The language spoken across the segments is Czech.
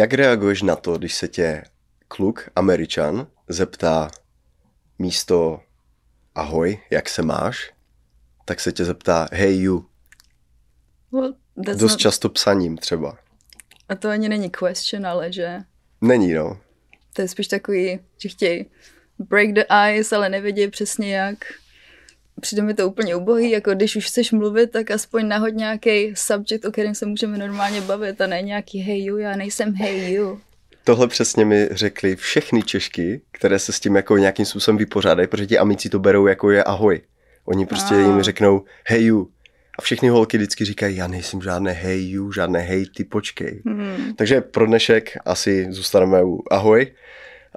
jak reaguješ na to, když se tě kluk, američan, zeptá místo ahoj, jak se máš, tak se tě zeptá hey you. Well, Dost not... často psaním třeba. A to ani není question, ale že Není, no. to je spíš takový, že chtějí break the ice, ale nevědí přesně jak. Přijde mi to úplně ubohý, jako když už chceš mluvit, tak aspoň nahoď nějaký subject, o kterém se můžeme normálně bavit a ne nějaký hey you, já nejsem hey you. Tohle přesně mi řekli všechny Češky, které se s tím jako nějakým způsobem vypořádají, protože ti amici to berou jako je ahoj. Oni prostě Ah. jim řeknou hey you. A všechny holky vždycky říkají, já nejsem žádné hey you, žádné hey ty počkej. Hmm. Takže pro dnešek asi zůstaneme u ahoj.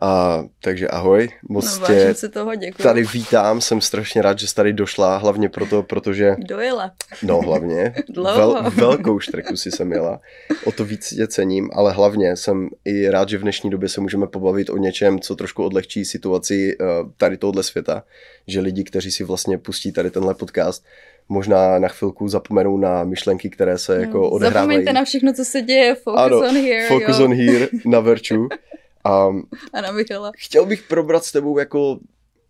A, takže ahoj, moc No tě si toho, tady vítám, jsem strašně rád, že jsi tady došla, hlavně proto, protože, Dojela. no hlavně, vel, velkou štreku si jsem jela, o to víc tě cením, ale hlavně jsem i rád, že v dnešní době se můžeme pobavit o něčem, co trošku odlehčí situaci eh, tady tohohle světa, že lidi, kteří si vlastně pustí tady tenhle podcast, možná na chvilku zapomenou na myšlenky, které se jako odehrávají. Zapomeňte na všechno, co se děje, focus Ano, on here, focus jo. on here na Verču. A A na Michala. chtěl bych probrat s tebou jako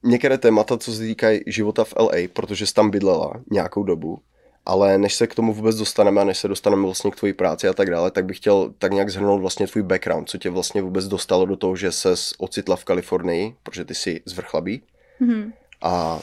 některé témata, co se týkají života v LA, protože jsi tam bydlela nějakou dobu. Ale než se k tomu vůbec dostaneme a než se dostaneme vlastně k tvojí práci a tak dále, tak bych chtěl tak nějak zhrnout vlastně tvůj background, co tě vlastně vůbec dostalo do toho, že se ocitla v Kalifornii, protože ty jsi z Vrchlabí. Mhm. A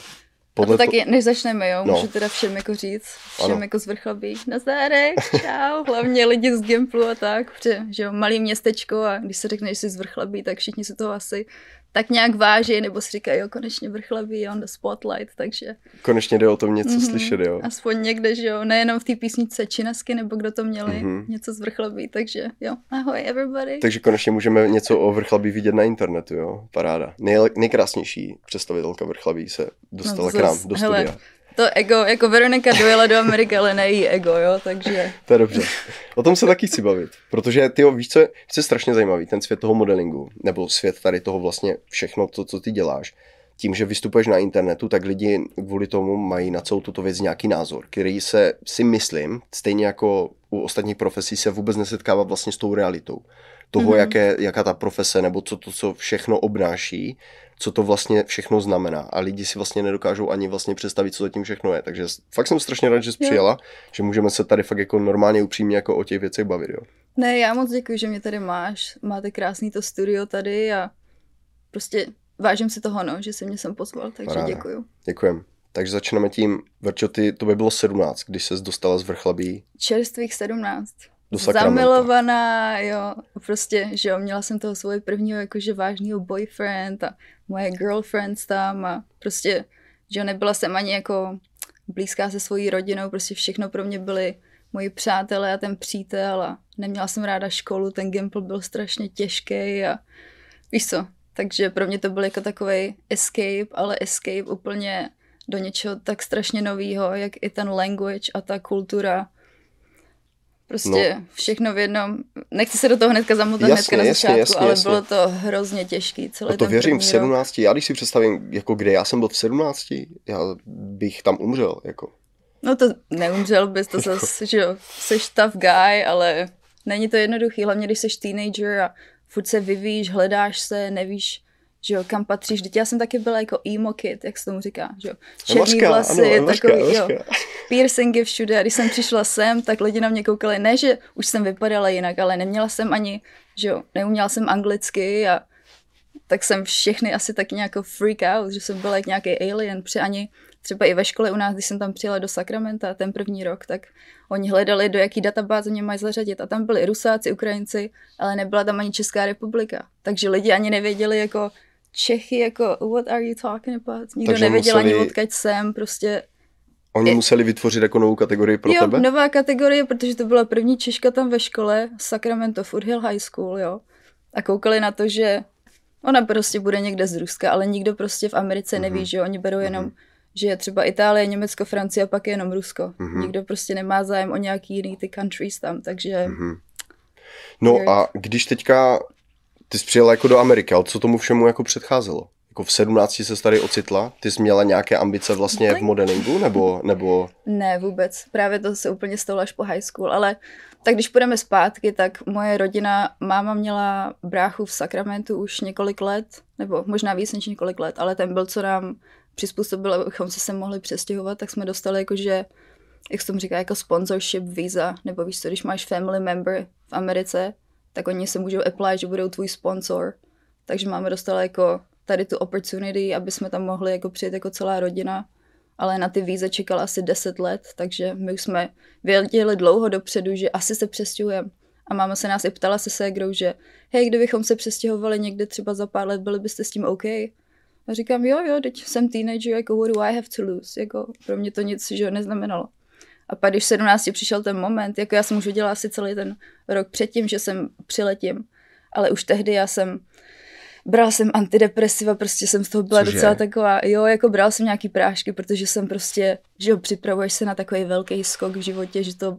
A podle to taky, než začneme, jo, No. můžu teda všem jako říct, všem Ano. jako z vrchlabí, nazdárek, čau, hlavně lidi z Gimplu a tak, protože, že jo, malý městečko a když se řekne, že jsi z vrchlabí, tak všichni se toho asi tak nějak váží, nebo si říkají, jo, konečně vrchlabí je on the spotlight, takže konečně jde o tom něco Mhm. slyšet, jo. aspoň někde, že jo, nejenom v té písničce Činasky, nebo kdo to měli, Mhm. něco z vrchlabí, takže jo, ahoj everybody. Takže konečně můžeme něco o Vrchlabí vidět na internetu, jo. Paráda. Nej, nejkrásnější představitelka Vrchlabí se dostala No k nám do hele, studia. To ego, jako Veronika dojela do Ameriky, ale ne její ego, jo, takže To je dobře. O tom se taky chci bavit, protože ty víš, co, je- co je strašně zajímavý, ten svět toho modelingu, nebo svět tady toho vlastně všechno, to, co ty děláš. Tím, že vystupuješ na internetu, tak lidi kvůli tomu mají na celou tuto věc nějaký názor, který se si myslím, stejně jako u ostatních profesí, se vůbec nesetkává vlastně s tou realitou. Toho, Mhm. mm-hmm. jaké, jaká ta profese, nebo co to, co všechno obnáší, co to vlastně všechno znamená. A lidi si vlastně nedokážou ani vlastně představit, co zatím všechno je. Takže fakt jsem strašně rád, že jsi přijela, že můžeme se tady fakt jako normálně upřímně jako o těch věcech bavit, jo. Ne, já moc děkuji, že mě tady máš. Máte krásný to studio tady a prostě vážím si toho, no, že jsi mě sem pozval, takže Paráda. děkuju. Děkujem. Takže začneme tím, Verčo, ty, to by bylo 17, když se dostala z Vrchlabí Čerstvých 17. do. Zamilovaná, jo, prostě, že jo, měla jsem toho svoje prvního jakože vážného boyfriend a moje girlfriends tam a prostě, že jo, nebyla jsem ani jako blízká se svojí rodinou, prostě všechno pro mě byli moji přátelé a ten přítel a neměla jsem ráda školu, ten Gimple byl strašně těžký a víš co, takže pro mě to byl jako takový escape, ale escape úplně do něčeho tak strašně novýho, jak i ten language a ta kultura. Prostě no. všechno v jednom. Nechci se do toho hnedka zamotat Jasně, hnedka na jasně, začátku, jasně, ale jasně. bylo to hrozně těžký. Celý No to věřím, v první rok. 17, já když si představím, jako kde já jsem byl v 17, já bych tam umřel, jako. No to neumřel bys, to zase, že jo, seš tough guy, ale není to jednoduchý, hlavně když seš teenager a furt se vyvíjíš, hledáš se, nevíš, že jo, kam patříš. Teď já jsem taky byla jako emo kid, jak se tomu říká, že jo. Černý Emařka, vlasy, ano, takový, jo. emařka. Piercingy všude a když jsem přišla sem, tak lidi na mě koukali, ne, že už jsem vypadala jinak, ale neměla jsem ani, že jo, neuměla jsem anglicky a tak jsem všechny asi tak nějak freak out, že jsem byla jak nějaký alien, protože ani třeba i ve škole u nás, když jsem tam přijela do Sakramenta ten první rok, tak oni hledali, do jaký databáze mě mají zařadit a tam byli Rusáci, Ukrajinci, ale nebyla tam ani Česká republika. Takže lidi ani nevěděli jako Čechy, jako what are you talking about? Nikdo Takže nevěděl ani museli- odkaď jsem, prostě Oni museli vytvořit jako novou kategorii pro jo, tebe? nová kategorie, protože to byla první Češka tam ve škole, Sacramento Foothill High School, jo. A koukali na to, že ona prostě bude někde z Ruska, ale nikdo prostě v Americe Mhm. neví, že. Oni berou jenom, že je třeba Itálie, Německo, Francie a pak je jenom Rusko. Mhm. Nikdo prostě nemá zájem o nějaký jiný ty countries tam, takže Mhm. No a když teďka ty jsi přijela jako do Ameriky, ale co tomu všemu jako předcházelo? jako v 17 se tady ocitla? Ty jsi měla nějaké ambice vlastně v modelingu, nebo, nebo... Ne, vůbec. Právě to se úplně stalo až po high school, ale tak když půjdeme zpátky, tak moje rodina, máma měla bráchu v Sakramentu už několik let, nebo možná víc než několik let, ale ten byl, co nám přizpůsobil, abychom se sem mohli přestěhovat, tak jsme dostali jakože, jak se tomu říká, jako sponsorship visa, nebo víš co, když máš family member v Americe, tak oni se můžou apply, že budou tvůj sponsor. Takže máme dostali jako tady tu opportunity, aby jsme tam mohli jako přijet jako celá rodina, ale na ty víze čekal asi 10 let, takže my už jsme věděli dlouho dopředu, že asi se přestěhujeme. A máma se nás i ptala se ségrou, že hej, kdybychom se přestěhovali někde třeba za pár let, byli byste s tím OK? A říkám, jo, jo, teď jsem teenager, jako what do I have to lose? Jako pro mě to nic, že neznamenalo. A pak, když v 17 přišel ten moment, jako já jsem už viděla asi celý ten rok předtím, že jsem přiletím, ale už tehdy já jsem bral jsem antidepresiva, prostě jsem z toho byla Cože? docela taková, jo, jako bral jsem nějaký prášky, protože jsem prostě, že jo, připravuješ se na takový velký skok v životě, že to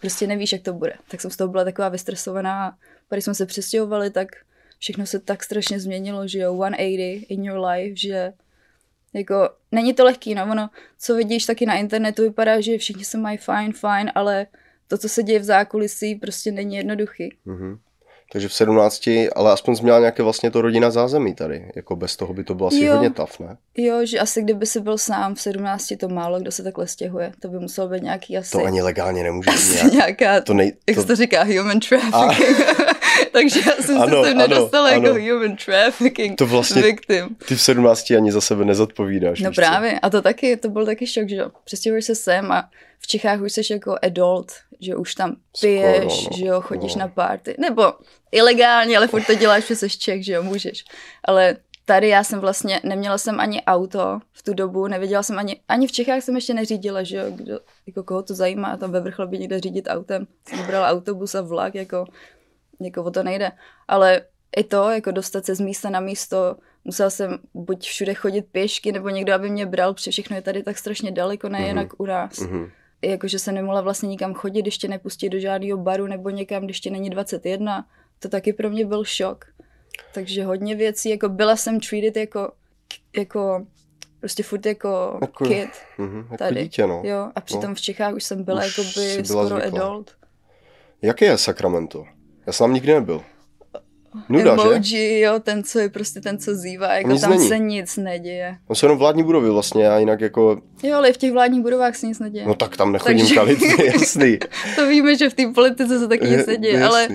prostě nevíš, jak to bude. Tak jsem z toho byla taková vystresovaná a když jsme se přestěhovali, tak všechno se tak strašně změnilo, že jo, 180 in your life, že jako není to lehký, no ono, co vidíš taky na internetu, vypadá, že všichni se mají fajn, fajn, ale to, co se děje v zákulisí, prostě není jednoduchý. Mm-hmm. Takže v 17, ale aspoň jsi měla nějaké vlastně to rodina zázemí tady. Jako bez toho by to bylo asi jo. hodně tough, ne? Jo, že asi kdyby si byl sám v 17, to málo kdo se takhle stěhuje. To by muselo být nějaký asi... To ani legálně nemůže být nějak... nějaká, to nej, to... jak se to říká, human trafficking. A... Takže já jsem ano, se sem nedostala ano, jako ano. human trafficking to vlastně victim. Ty v 17 ani za sebe nezodpovídáš. No právě, a to taky, to byl taky šok, že přestěhuješ se sem a v Čechách už jsi jako adult, že už tam piješ, Skoro, no. že jo, chodíš no. na party, nebo ilegálně, ale furt to děláš, že jsi Čech, že jo, můžeš. Ale tady já jsem vlastně, neměla jsem ani auto v tu dobu, nevěděla jsem ani, ani v Čechách jsem ještě neřídila, že jo, kdo, jako koho to zajímá, tam ve vrchlabě někde řídit autem, jsem brala autobus a vlak, jako, jako o to nejde. Ale i to, jako dostat se z místa na místo, musela jsem buď všude chodit pěšky, nebo někdo, aby mě bral, protože všechno je tady tak strašně daleko, nejenak mm-hmm. u nás. Mm-hmm jakože se nemohla vlastně nikam chodit, když tě nepustí do žádného baru nebo někam, když tě není 21. To taky pro mě byl šok. Takže hodně věcí, jako byla jsem treated jako, jako prostě furt jako, jako kid mm, jako tady. Dítě, no. Jo, a přitom no. v Čechách už jsem byla jako by skoro zvyklá. adult. Jaký je Sacramento? Já jsem tam nikdy nebyl. Nuda, emoji, že? jo, ten, co je prostě ten, co zývá, jako tam není. se nic neděje. Tam jsou jenom vládní budovy vlastně a jinak jako... Jo, ale v těch vládních budovách se nic neděje. No tak tam nechodím Takže... kalit, jasný. to víme, že v té politice se taky nic neděje, ale...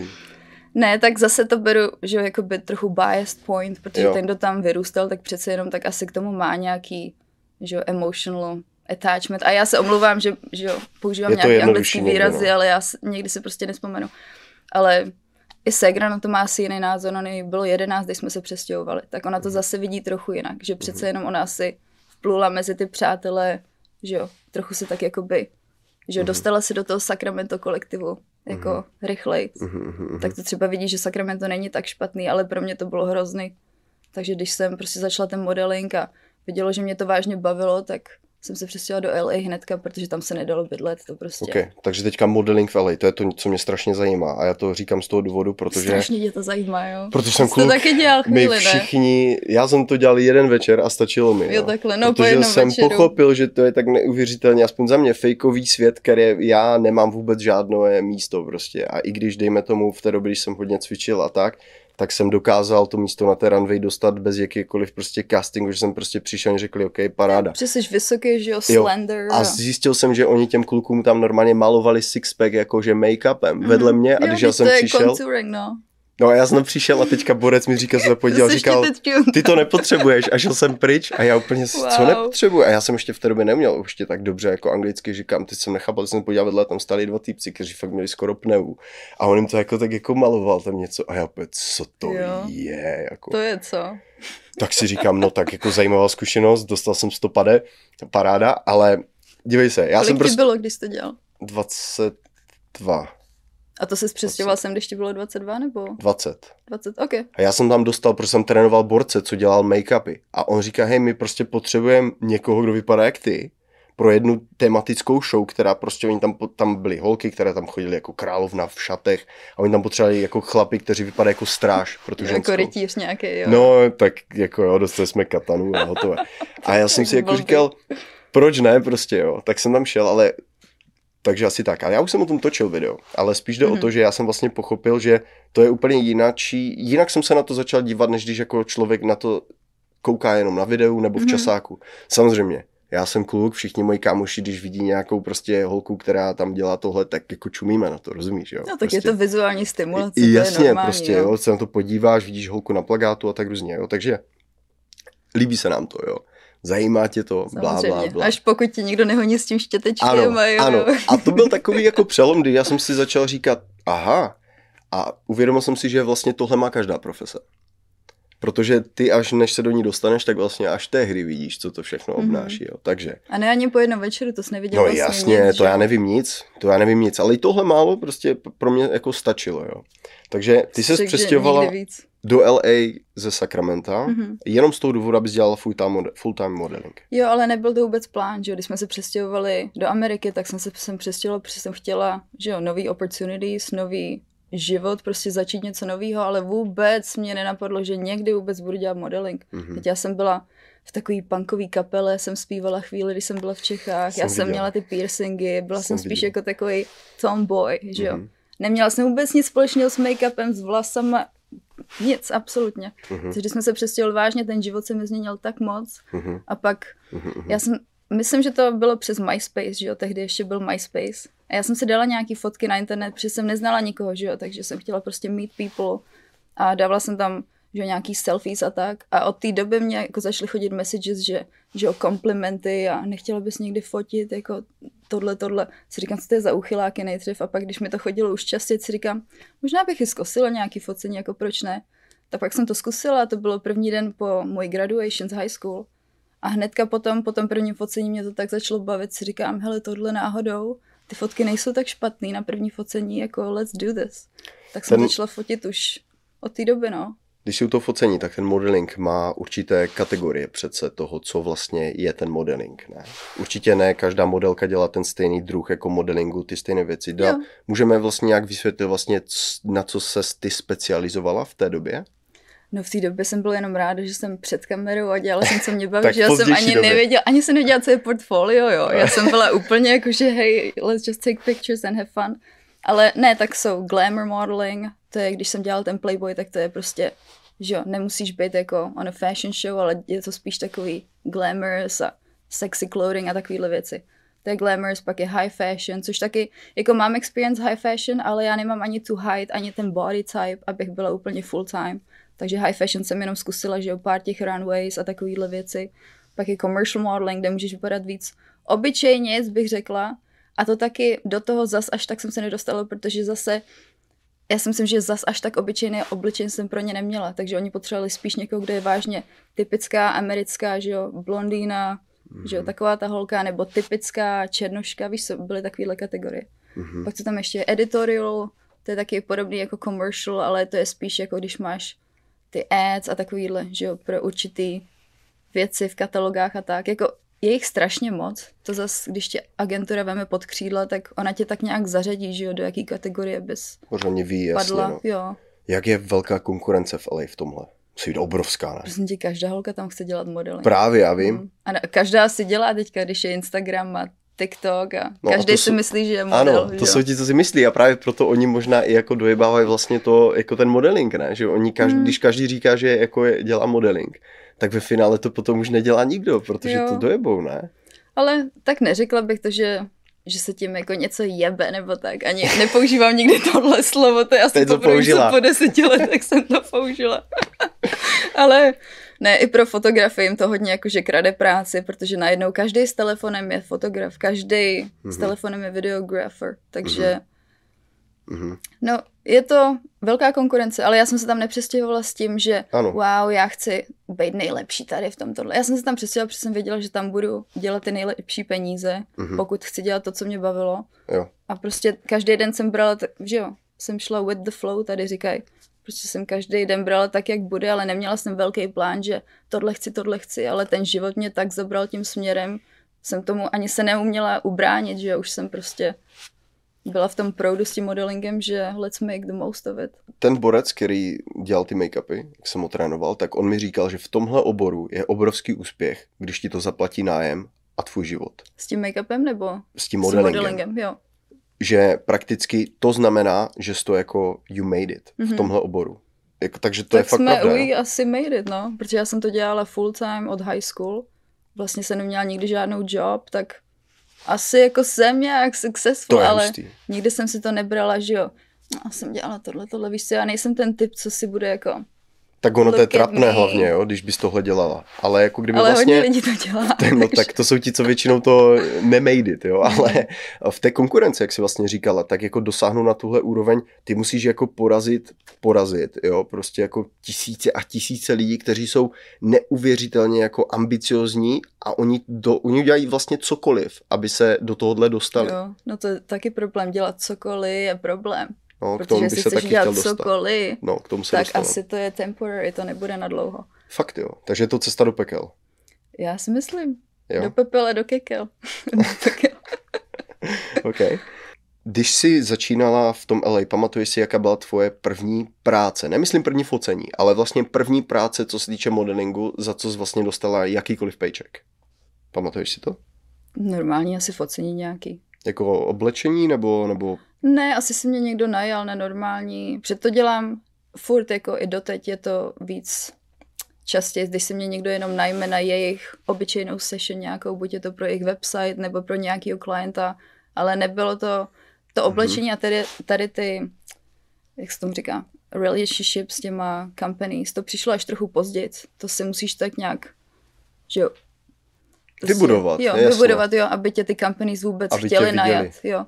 Ne, tak zase to beru, že jako by trochu biased point, protože jo. ten, kdo tam vyrůstal, tak přece jenom tak asi k tomu má nějaký, že jo, emotional attachment. A já se omluvám, že, že jo, používám nějaké anglické výrazy, no. ale já někdy si prostě nespomenu. Ale i Segra na to má asi jiný názor, no bylo jedenáct, když jsme se přestěhovali, tak ona to mhm. zase vidí trochu jinak, že přece mhm. jenom ona asi vplula mezi ty přátelé, že jo, trochu se tak jakoby, že jo, mhm. dostala se do toho Sacramento kolektivu jako rychleji. Tak to třeba vidí, že Sacramento není tak špatný, ale pro mě to bylo hrozný. Takže když jsem prostě začala ten modeling a viděla, že mě to vážně bavilo, tak jsem se přestěhovala do LA hnedka, protože tam se nedalo bydlet, to prostě. Okay. Takže teďka modeling v LA, to je to, co mě strašně zajímá a já to říkám z toho důvodu, protože... Strašně tě to zajímá, jo. Protože jsem kluk, to taky dělal chvíli, my všichni, ne? já jsem to dělal jeden večer a stačilo mi. Jo, no. takhle, no protože po jsem večeru. pochopil, že to je tak neuvěřitelně, aspoň za mě, fejkový svět, který já nemám vůbec žádné místo prostě a i když, dejme tomu, v té době, když jsem hodně cvičil a tak, tak jsem dokázal to místo na té runway dostat bez jakýkoliv prostě castingu, že jsem prostě přišel a řekli, OK, paráda. Že jsi vysoký, že jo, slender. Jo. A zjistil jsem, že oni těm klukům tam normálně malovali sixpack jakože make-upem mm-hmm. vedle mě a jo, když já jsem přišel... Contouring, no. No a já jsem přišel a teďka Borec mi říkal, se podíval, říkal, ty to nepotřebuješ a šel jsem pryč a já úplně, wow. co nepotřebuji a já jsem ještě v té době neměl ještě tak dobře jako anglicky, říkám, teď jsem nechápal, jsem podíval vedle, tam stáli dva týpci, kteří fakt měli skoro pneu a on jim to jako tak jako maloval tam něco a já opět, co to jo. je, jako. To je co? Tak si říkám, no tak jako zajímavá zkušenost, dostal jsem stopade, paráda, ale dívej se, já Kolik jsem prostě... bylo, když jsi to dělal? 22. A to jsi přestěhoval sem, když ti bylo 22 nebo? 20. 20, ok. A já jsem tam dostal, protože jsem trénoval borce, co dělal make-upy. A on říká, hej, my prostě potřebujeme někoho, kdo vypadá jak ty, pro jednu tematickou show, která prostě oni tam, tam byly holky, které tam chodily jako královna v šatech a oni tam potřebovali jako chlapy, kteří vypadají jako stráž. Protože jako rytíř nějaký, jo. No, tak jako jo, dostali jsme katanu a hotové. A já jsem si jako říkal, proč ne prostě, jo. Tak jsem tam šel, ale takže asi tak. Ale já už jsem o tom točil video, ale spíš jde mm-hmm. o to, mhm. že já jsem vlastně pochopil, že to je úplně jinačí. Jinak jsem se na to začal dívat, než když jako člověk na to kouká jenom na videu nebo v mm-hmm. časáku. Samozřejmě, já jsem kluk, všichni moji kámoši, když vidí nějakou prostě holku, která tam dělá tohle, tak jako čumíme na to, rozumíš, jo? No tak prostě, je to vizuální stimulace, I, jasně, to je normální, prostě, jo. jo, se na to podíváš, vidíš holku na plagátu a tak různě, jo, takže líbí se nám to, jo. Zajímá tě to, blá, blá, blá. Až pokud ti někdo nehoní s tím štětečkem. Ano, a jo. ano. A to byl takový jako přelom, kdy já jsem si začal říkat, aha, a uvědomil jsem si, že vlastně tohle má každá profese. Protože ty až než se do ní dostaneš, tak vlastně až té hry vidíš, co to všechno mhm. obnáší. Jo. Takže. A ne ani po jednom večeru, to jsi neviděl No vlastně jasně, nic, to že? já nevím nic, to já nevím nic, ale i tohle málo prostě pro mě jako stačilo. Jo. Takže ty se přestěhovala do LA ze Sacramento, mm-hmm. jenom z toho důvodu, abys dělala full-time, full-time modeling. Jo, ale nebyl to vůbec plán, že jo, když jsme se přestěhovali do Ameriky, tak jsem se sem přestěhovala, protože jsem chtěla, že jo, nový opportunities, nový život, prostě začít něco nového, ale vůbec mě nenapadlo, že někdy vůbec budu dělat modeling. Mm-hmm. Teď já jsem byla v takový punkový kapele, jsem zpívala chvíli, když jsem byla v Čechách, jsem já jsem viděl. měla ty piercingy, byla jsem, jsem spíš viděl. jako takový tomboy, že jo. Mm-hmm. Neměla jsem vůbec nic společného s make-upem, s vlasama, nic, absolutně. Mm-hmm. Takže když jsme se přestěhovali vážně, ten život se mi změnil tak moc. Mm-hmm. A pak, mm-hmm. já jsem, myslím, že to bylo přes MySpace, že jo, tehdy ještě byl MySpace. A já jsem si dala nějaký fotky na internet, protože jsem neznala nikoho, že jo, takže jsem chtěla prostě meet people a dávala jsem tam že nějaký selfies a tak. A od té doby mě jako začaly chodit messages, že, že o komplimenty a nechtěla bys někdy fotit, jako tohle, tohle. Si říkám, co to je za uchyláky nejdřív. A pak, když mi to chodilo už častěji, si říkám, možná bych i zkusila nějaký focení, jako proč ne. Tak pak jsem to zkusila a to bylo první den po můj graduation z high school. A hnedka potom, po tom prvním focení mě to tak začalo bavit, si říkám, hele, tohle náhodou ty fotky nejsou tak špatný na první focení, jako let's do this. Tak jsem ten... začala fotit už od té doby, no. Když si u toho focení, tak ten modeling má určité kategorie přece toho, co vlastně je ten modeling. Ne? Určitě ne každá modelka dělá ten stejný druh jako modelingu, ty stejné věci. Da, můžeme vlastně nějak vysvětlit vlastně, na co se ty specializovala v té době? No v té době jsem byl jenom ráda, že jsem před kamerou a dělala jsem, co mě baví, že já jsem ani době. nevěděla, ani jsem nevěděla, co je portfolio, jo. Já jsem byla úplně jako, že hej, let's just take pictures and have fun. Ale ne, tak jsou glamour modeling, to je, když jsem dělal ten Playboy, tak to je prostě, že jo, nemusíš být jako on a fashion show, ale je to spíš takový glamorous a sexy clothing a takovéhle věci. To je glamorous, pak je high fashion, což taky, jako mám experience high fashion, ale já nemám ani tu height, ani ten body type, abych byla úplně full time. Takže high fashion jsem jenom zkusila, že jo, pár těch runways a takovéhle věci. Pak je commercial modeling, kde můžeš vypadat víc obyčejně, bych řekla. A to taky do toho zas až tak jsem se nedostala, protože zase já si myslím, že zas až tak obyčejný obličej jsem pro ně neměla, takže oni potřebovali spíš někoho, kdo je vážně typická americká, že jo, blondýna, mm-hmm. že jo, mhm. taková ta holka, nebo typická černoška, víš, co byly takovéhle kategorie. Mm-hmm. Pak co tam ještě editorial, to je taky podobný jako commercial, ale to je spíš jako když máš ty ads a takovýhle, že jo, pro určitý věci v katalogách a tak. Jako je jich strašně moc. To zase, když tě agentura veme pod křídla, tak ona tě tak nějak zařadí, že jo, do jaký kategorie bys Možná ví, jasně, padla. No. Jo. Jak je velká konkurence v LA v tomhle? Musí být obrovská, ne? Prostě ti každá holka tam chce dělat modely. Právě, já vím. Mm. A každá si dělá teďka, když je Instagram a TikTok a no každý a si myslí, že je model. Ano, to že? jsou ti, co si myslí a právě proto oni možná i jako dojebávají vlastně to, jako ten modeling, ne? Že oni každý, mm. když každý říká, že jako je, dělá modeling, tak ve finále to potom už nedělá nikdo, protože jo. to dojebou, ne? Ale tak neřekla bych to, že že se tím jako něco jebe nebo tak. Ani nepoužívám nikdy tohle slovo, to je asi to použila. po deseti letech jsem to použila. Ale ne, i pro fotografy jim to hodně jakože krade práci, protože najednou každý s telefonem je fotograf, každý mm-hmm. s mhm. telefonem je videographer, takže mm-hmm. No, je to velká konkurence, ale já jsem se tam nepřestěhovala s tím, že ano. wow, já chci být nejlepší tady v tom tohle. Já jsem se tam přestěhovala, protože jsem věděla, že tam budu dělat ty nejlepší peníze, mm-hmm. pokud chci dělat to, co mě bavilo. Jo. A prostě každý den jsem brala, že jo, jsem šla with the flow, tady říkají. Prostě jsem každý den brala tak, jak bude, ale neměla jsem velký plán, že tohle chci, tohle chci, ale ten život mě tak zabral tím směrem, jsem tomu ani se neuměla ubránit, že už jsem prostě byla v tom proudu s tím modelingem, že let's make the most of it. Ten borec, který dělal ty make-upy, jak jsem ho trénoval, tak on mi říkal, že v tomhle oboru je obrovský úspěch, když ti to zaplatí nájem a tvůj život. S tím make-upem nebo? S tím modelingem. S tím modelingem jo. Že prakticky to znamená, že jsi to jako you made it mm-hmm. v mhm. tomhle oboru. Jako, takže to tak je fakt jsme pravda. we asi made it, no. Protože já jsem to dělala full time od high school. Vlastně jsem neměla nikdy žádnou job, tak asi jako jsem nějak successful, ale hustý. nikdy jsem si to nebrala, že jo. No, jsem dělala tohle, tohle, víš co, já nejsem ten typ, co si bude jako tak ono to je trapné hlavně, jo, když bys tohle dělala. Ale jako kdyby ale vlastně... hodně lidí to dělá. Ten, no, tak to jsou ti, co většinou to nemade it, jo. Ale v té konkurenci, jak jsi vlastně říkala, tak jako dosáhnout na tuhle úroveň, ty musíš jako porazit, porazit, jo. Prostě jako tisíce a tisíce lidí, kteří jsou neuvěřitelně jako ambiciozní a oni, do, oni dělají vlastně cokoliv, aby se do tohohle dostali. Jo, no to je taky problém. Dělat cokoliv je problém. No, k tomu by se taky chtěl dostat. Cokoliv, no, k tomu se tak dostane. asi to je temporary, to nebude na dlouho. Fakt jo, takže je to cesta do pekel. Já si myslím. Jo. Do pepele, do kekel. do pekel. OK. Když jsi začínala v tom LA, pamatuješ si, jaká byla tvoje první práce? Nemyslím první focení, ale vlastně první práce, co se týče modelingu, za co jsi vlastně dostala jakýkoliv paycheck. Pamatuješ si to? Normální asi focení nějaký. Jako oblečení nebo, nebo ne, asi si mě někdo najal nenormální. Před to dělám furt, jako i doteď je to víc častěji, když si mě někdo jenom najme na jejich obyčejnou session nějakou, buď je to pro jejich website nebo pro nějakého klienta, ale nebylo to to mhm. oblečení mm-hmm. a tady, tady ty, jak se tomu říká, relationship s těma companies, to přišlo až trochu později. To si musíš tak nějak, že jo, vybudovat. Jo, vybudovat, jo, aby tě ty companies vůbec aby chtěli najat. Jo.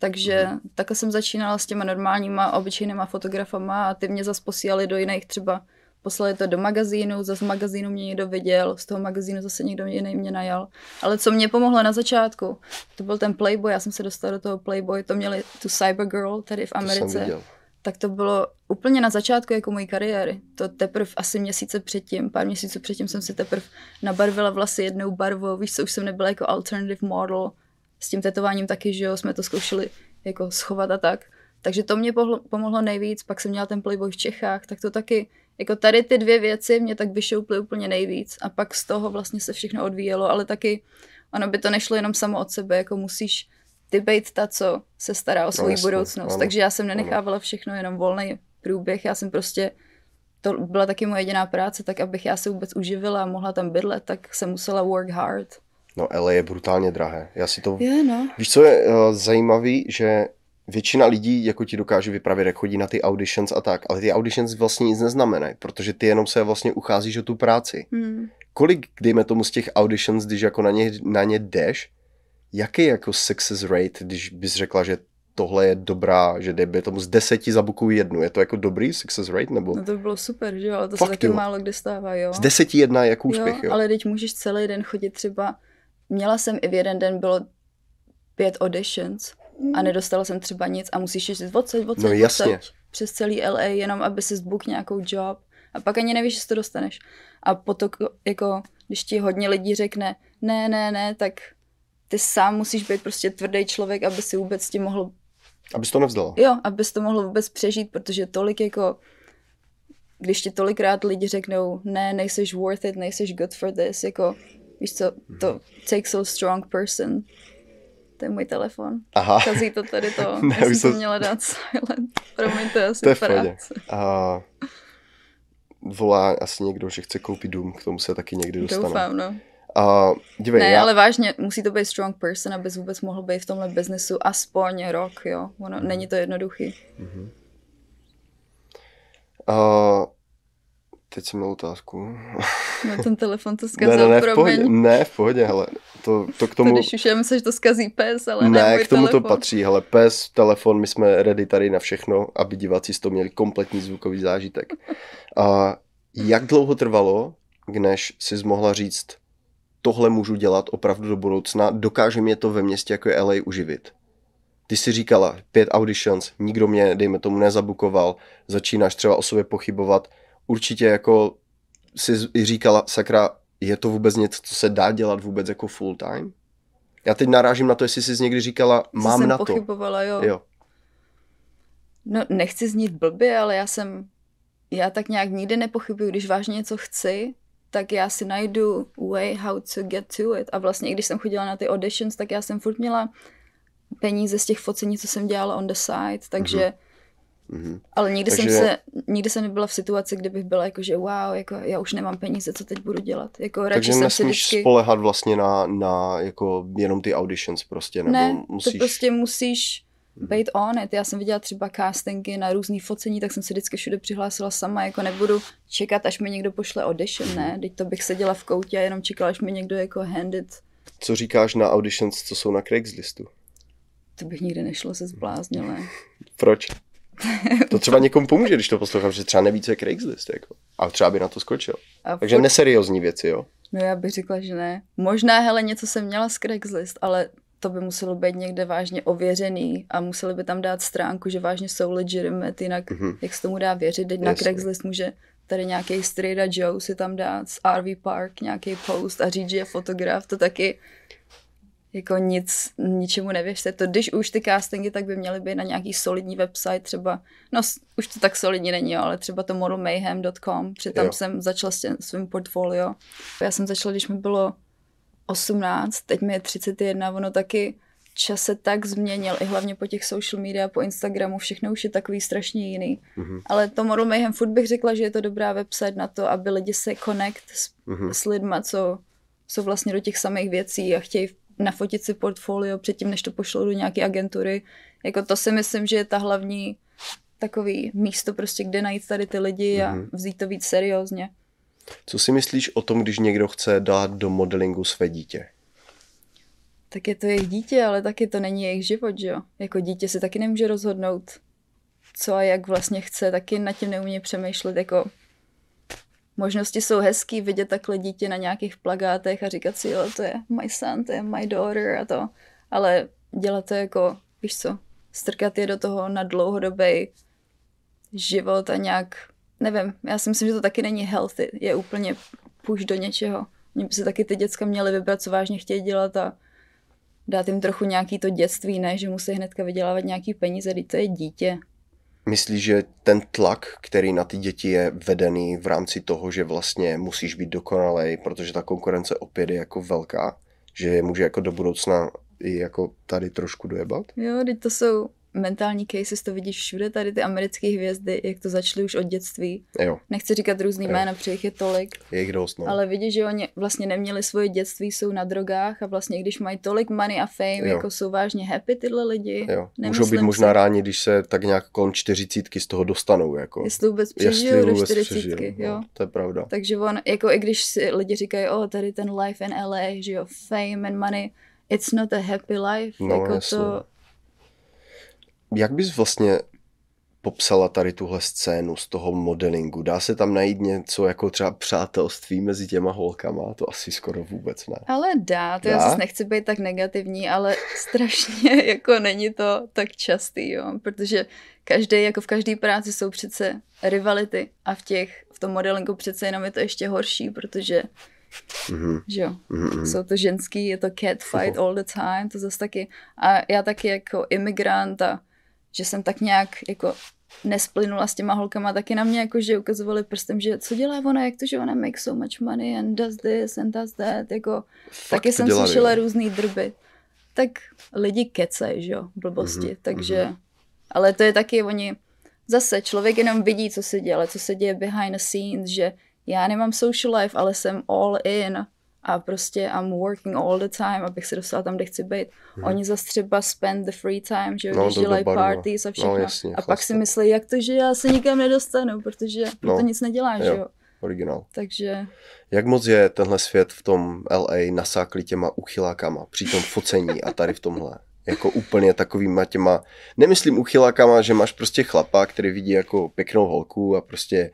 Takže mm. takhle jsem začínala s těma normálníma, obyčejnýma fotografama a ty mě zase posílali do jiných třeba poslali to do magazínu, zase v magazínu mě někdo viděl, z toho magazínu zase někdo jiný mě najal. Ale co mě pomohlo na začátku, to byl ten Playboy, já jsem se dostala do toho Playboy, to měli tu Cybergirl tady v Americe. To tak to bylo úplně na začátku jako mojí kariéry. To teprve asi měsíce předtím, pár měsíců předtím jsem si teprve nabarvila vlasy jednou barvou, víš co, už jsem nebyla jako alternative model, s tím tetováním taky, že jo, jsme to zkoušeli jako schovat a tak. Takže to mě pomohlo nejvíc, pak jsem měla ten Playboy v Čechách, tak to taky, jako tady ty dvě věci mě tak vyšouply úplně nejvíc a pak z toho vlastně se všechno odvíjelo, ale taky ono by to nešlo jenom samo od sebe, jako musíš ty být ta, co se stará o svou no, budoucnost. Ano, Takže já jsem nenechávala ano. všechno jenom volný průběh, já jsem prostě, to byla taky moje jediná práce, tak abych já se vůbec uživila a mohla tam bydlet, tak jsem musela work hard. No LA je brutálně drahé. Já si to... Je, no. Víš, co je uh, zajímavý, že většina lidí jako ti dokáže vyprávět, jak chodí na ty auditions a tak, ale ty auditions vlastně nic neznamenají, protože ty jenom se vlastně ucházíš o tu práci. Hmm. Kolik, dejme tomu, z těch auditions, když jako na ně, na ně jdeš, jaký je jako success rate, když bys řekla, že tohle je dobrá, že dejme tomu z deseti zabukují jednu. Je to jako dobrý success rate? Nebo? No to by bylo super, že jo, ale to Fakt, se taky jo. málo kdy stává, jo. Z deseti jedna je jako úspěch, jo. jo. ale teď můžeš celý den chodit třeba měla jsem i v jeden den bylo pět auditions a hmm. nedostala jsem třeba nic a musíš jít odsaď, odsaď, no, jasně. odsaď přes celý LA, jenom aby si zbuk nějakou job a pak ani nevíš, jestli to dostaneš. A potom, jako, když ti hodně lidí řekne, ne, ne, ne, tak ty sám musíš být prostě tvrdý člověk, aby si vůbec ti mohl... Abys to nevzdal. Jo, abys to mohl vůbec přežít, protože tolik jako když ti tolikrát lidi řeknou, ne, nejseš worth it, nejseš good for this, jako Víš co, to takes so strong person. To je můj telefon. Aha. Kazí to tady to. ne, Já jsem to měla dát silent. Promiňte, asi to je práce. A volá asi někdo, že chce koupit dům, k tomu se taky někdy dostane. Doufám, no. A dívej, ne, já... ale vážně, musí to být strong person, abys vůbec mohl být v tomhle biznesu aspoň rok, jo. Ono, mm. Není to jednoduchý. Mm-hmm. Uh, Teď jsem měl otázku. No ten telefon to zkazil, ne, ne, ne, v pohodě, ne, v pohodě, hele. To, to k tomu... To když už já myslím, že to zkazí pes, ale ne, ne k tomu telefon. to patří, hele, pes, telefon, my jsme ready tady na všechno, aby diváci z toho měli kompletní zvukový zážitek. A jak dlouho trvalo, než jsi mohla říct, tohle můžu dělat opravdu do budoucna, dokáže mě to ve městě jako je LA uživit? Ty jsi říkala, pět auditions, nikdo mě, dejme tomu, nezabukoval, začínáš třeba o sobě pochybovat, určitě jako si i říkala, sakra, je to vůbec něco, co se dá dělat vůbec jako full time? Já teď narážím na to, jestli jsi někdy říkala, mám jsem na to. pochybovala, jo. Jo. No, nechci znít blbě, ale já jsem, já tak nějak nikdy nepochybuju, když vážně něco chci, tak já si najdu way how to get to it. A vlastně, když jsem chodila na ty auditions, tak já jsem furt měla peníze z těch focení, co jsem dělala on the side, takže Mhm. ale nikdy Takže- jsem se, nikdy jsem nebyla v situaci, kde bych byla jako, že wow, jako já už nemám peníze, co teď budu dělat. Jako radši Takže jsem nesmíš vždycky... spolehat vlastně na, na jako jenom ty auditions prostě, nebo Ne, musíš... to prostě musíš Mhm. být on it. Já jsem viděla třeba castingy na různý focení, tak jsem se vždycky všude přihlásila sama, jako nebudu čekat, až mi někdo pošle audition, Mhm. ne, teď to bych seděla v koutě a jenom čekala, až mi někdo jako handed. Co říkáš na auditions, co jsou na Craigslistu? To bych nikdy nešlo se zbláznila. Proč? To třeba někomu pomůže, když to poslouchám, že třeba neví, co je Craigslist. Jako. A třeba by na to skočil. A Takže furt- neseriózní věci, jo? No já bych řekla, že ne. Možná, hele, něco jsem měla z Craigslist, ale to by muselo být někde vážně ověřený a museli by tam dát stránku, že vážně jsou legitimate, jinak Mhm. jak se tomu dá věřit. Teď na. Craigslist může tady nějaký Straight Joe si tam dát z RV Park nějaký post a říct, že je fotograf, to taky jako nic, ničemu nevěřte. To když už ty castingy, tak by měly být na nějaký solidní website, třeba, no už to tak solidní není, jo, ale třeba to modelmayhem.com, protože tam Jo. jsem začala s tím svým portfolio. Já jsem začala, když mi bylo 18, teď mi je 31, ono taky čas se tak změnil, i hlavně po těch social media, po Instagramu, všechno už je takový strašně jiný. Mhm. Ale to Model Mayhem furt bych řekla, že je to dobrá website na to, aby lidi se connect s, Mhm. s lidma, co jsou vlastně do těch samých věcí a chtějí nafotit si portfolio předtím, než to pošlou do nějaké agentury. Jako to si myslím, že je ta hlavní takový místo prostě, kde najít tady ty lidi a Mhm. vzít to víc seriózně. Co si myslíš o tom, když někdo chce dát do modelingu své dítě? Tak je to jejich dítě, ale taky to není jejich život, že jo? Jako dítě si taky nemůže rozhodnout, co a jak vlastně chce, taky nad tím neumí přemýšlet, jako možnosti jsou hezký vidět takhle dítě na nějakých plagátech a říkat si, jo, to je my son, to je my daughter a to, ale dělat to jako, víš co, strkat je do toho na dlouhodobý život a nějak, nevím, já si myslím, že to taky není healthy, je úplně push do něčeho. Mě by se taky ty děcka měly vybrat, co vážně chtějí dělat a dát jim trochu nějaký to dětství, ne, že musí hnedka vydělávat nějaký peníze, když to je dítě. Myslíš, že ten tlak, který na ty děti je vedený v rámci toho, že vlastně musíš být dokonalej, protože ta konkurence opět je jako velká, že je může jako do budoucna i jako tady trošku dojebat? Jo, teď to jsou mentální cases, to vidíš všude, tady ty americké hvězdy, jak to začaly už od dětství. Jo, Nechci říkat různý Jo. jména, protože jich je tolik, je jich dost, no. ale vidíš, že oni vlastně neměli svoje dětství, jsou na drogách a vlastně když mají tolik money a fame, Jo. jako jsou vážně happy tyhle lidi. Jo. Můžou být možná si, rádi, když se tak nějak kolem čtyřicítky z toho dostanou. Jako. Jestli vůbec přežijou do čtyřicítky, přežijou, jo. No, to je pravda. Takže on, jako i když si lidi říkají, o, tady ten life in LA, že jo, fame and money, it's not a happy life, No, jako jasně. to, Jak bys vlastně popsala tady tuhle scénu z toho modelingu? Dá se tam najít něco jako třeba přátelství mezi těma holkama? To asi skoro vůbec ne. ale dá, to Dá? já zase nechci být tak negativní, ale strašně jako není to tak častý, jo, protože každý, jako v každé práci jsou přece rivality a v těch, v tom modelingu přece jenom je to ještě horší, protože, Mhm, že jo, mhm, jsou to ženský, je to catfight all the time, to zase taky. A já taky jako imigrant a že jsem tak nějak jako nesplynula s těma holkama, taky na mě jako, že ukazovali prstem, že co dělá ona, jak to, že ona makes so much money and does this and does that, jako Fakt taky jsem dělali, slyšela jo. různý drby. Tak lidi kecej, že jo, blbosti, Mhm, takže, ale to je taky, oni, zase člověk jenom vidí, co se děje, co se děje behind the scenes, že já nemám social life, ale jsem all in a prostě I'm working all the time, abych se dostala tam, kde chci být. Oni zase třeba spend the free time, že No, když dělají no. parties a všechno. No, jasně, a pak si myslí, jak to, že já se nikam nedostanu, protože No, to nic nedělá, že jo. jo. Originál. Takže Jak moc je tenhle svět v tom LA nasáklý těma uchylákama při tom focení a tady v tomhle? Jako úplně takovýma těma, nemyslím uchylákama, že máš prostě chlapa, který vidí jako pěknou holku a prostě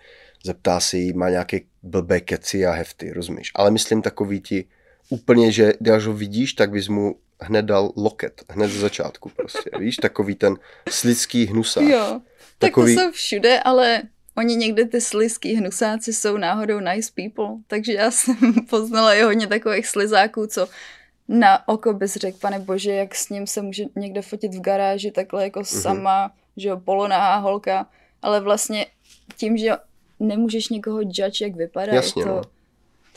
zeptá si jí, má nějaké blbé keci a hefty, rozumíš? Ale myslím takový ti úplně, že když ho vidíš, tak bys mu hned dal loket, hned ze začátku prostě, víš? Takový ten slidský hnusák. jo, tak Takový- to jsou všude, ale oni někdy ty slizký hnusáci jsou náhodou nice people, takže já jsem poznala i hodně takových slizáků, co na oko bys řekl, pane bože, jak s ním se může někde fotit v garáži, takhle jako mm-hmm. sama, že jo, polonahá holka, ale vlastně tím, že nemůžeš někoho judge, jak vypadá, Jasně, to... no.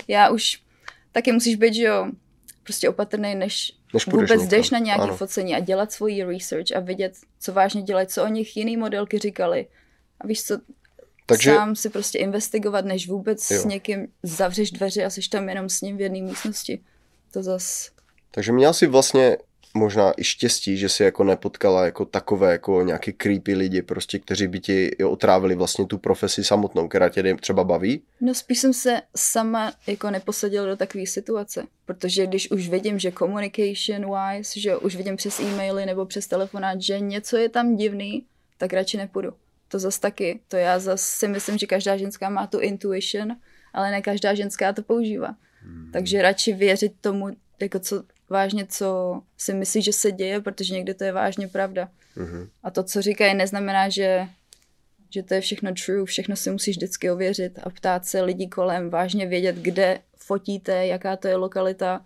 Já už taky musíš být, že jo, prostě opatrný, než, Než vůbec někam. jdeš na nějaké focení a dělat svoji research a vidět, co vážně dělají, co o nich jiný modelky říkali. A víš co, Takže sám si prostě investigovat, než vůbec Jo. s někým zavřeš dveře a jsi tam jenom s ním v jedné místnosti. To zas... Takže měla si vlastně možná i štěstí, že si jako nepotkala jako takové jako nějaké creepy lidi prostě, kteří by ti otrávili vlastně tu profesi samotnou, která tě třeba baví. No spíš jsem se sama jako neposadila do takové situace, protože když už vidím, že communication wise, že už vidím přes e-maily nebo přes telefonát, že něco je tam divný, tak radši nepůjdu. To zas taky, to já zas si myslím, že každá ženská má tu intuition, ale ne každá ženská to používá. Hmm. Takže radši věřit tomu, jako co vážně, co si myslí, že se děje, protože někdy to je vážně pravda. Mhm. A to, co říkají, neznamená, že, že to je všechno true, všechno si musíš vždycky ověřit a ptát se lidí kolem, vážně vědět, kde fotíte, jaká to je lokalita,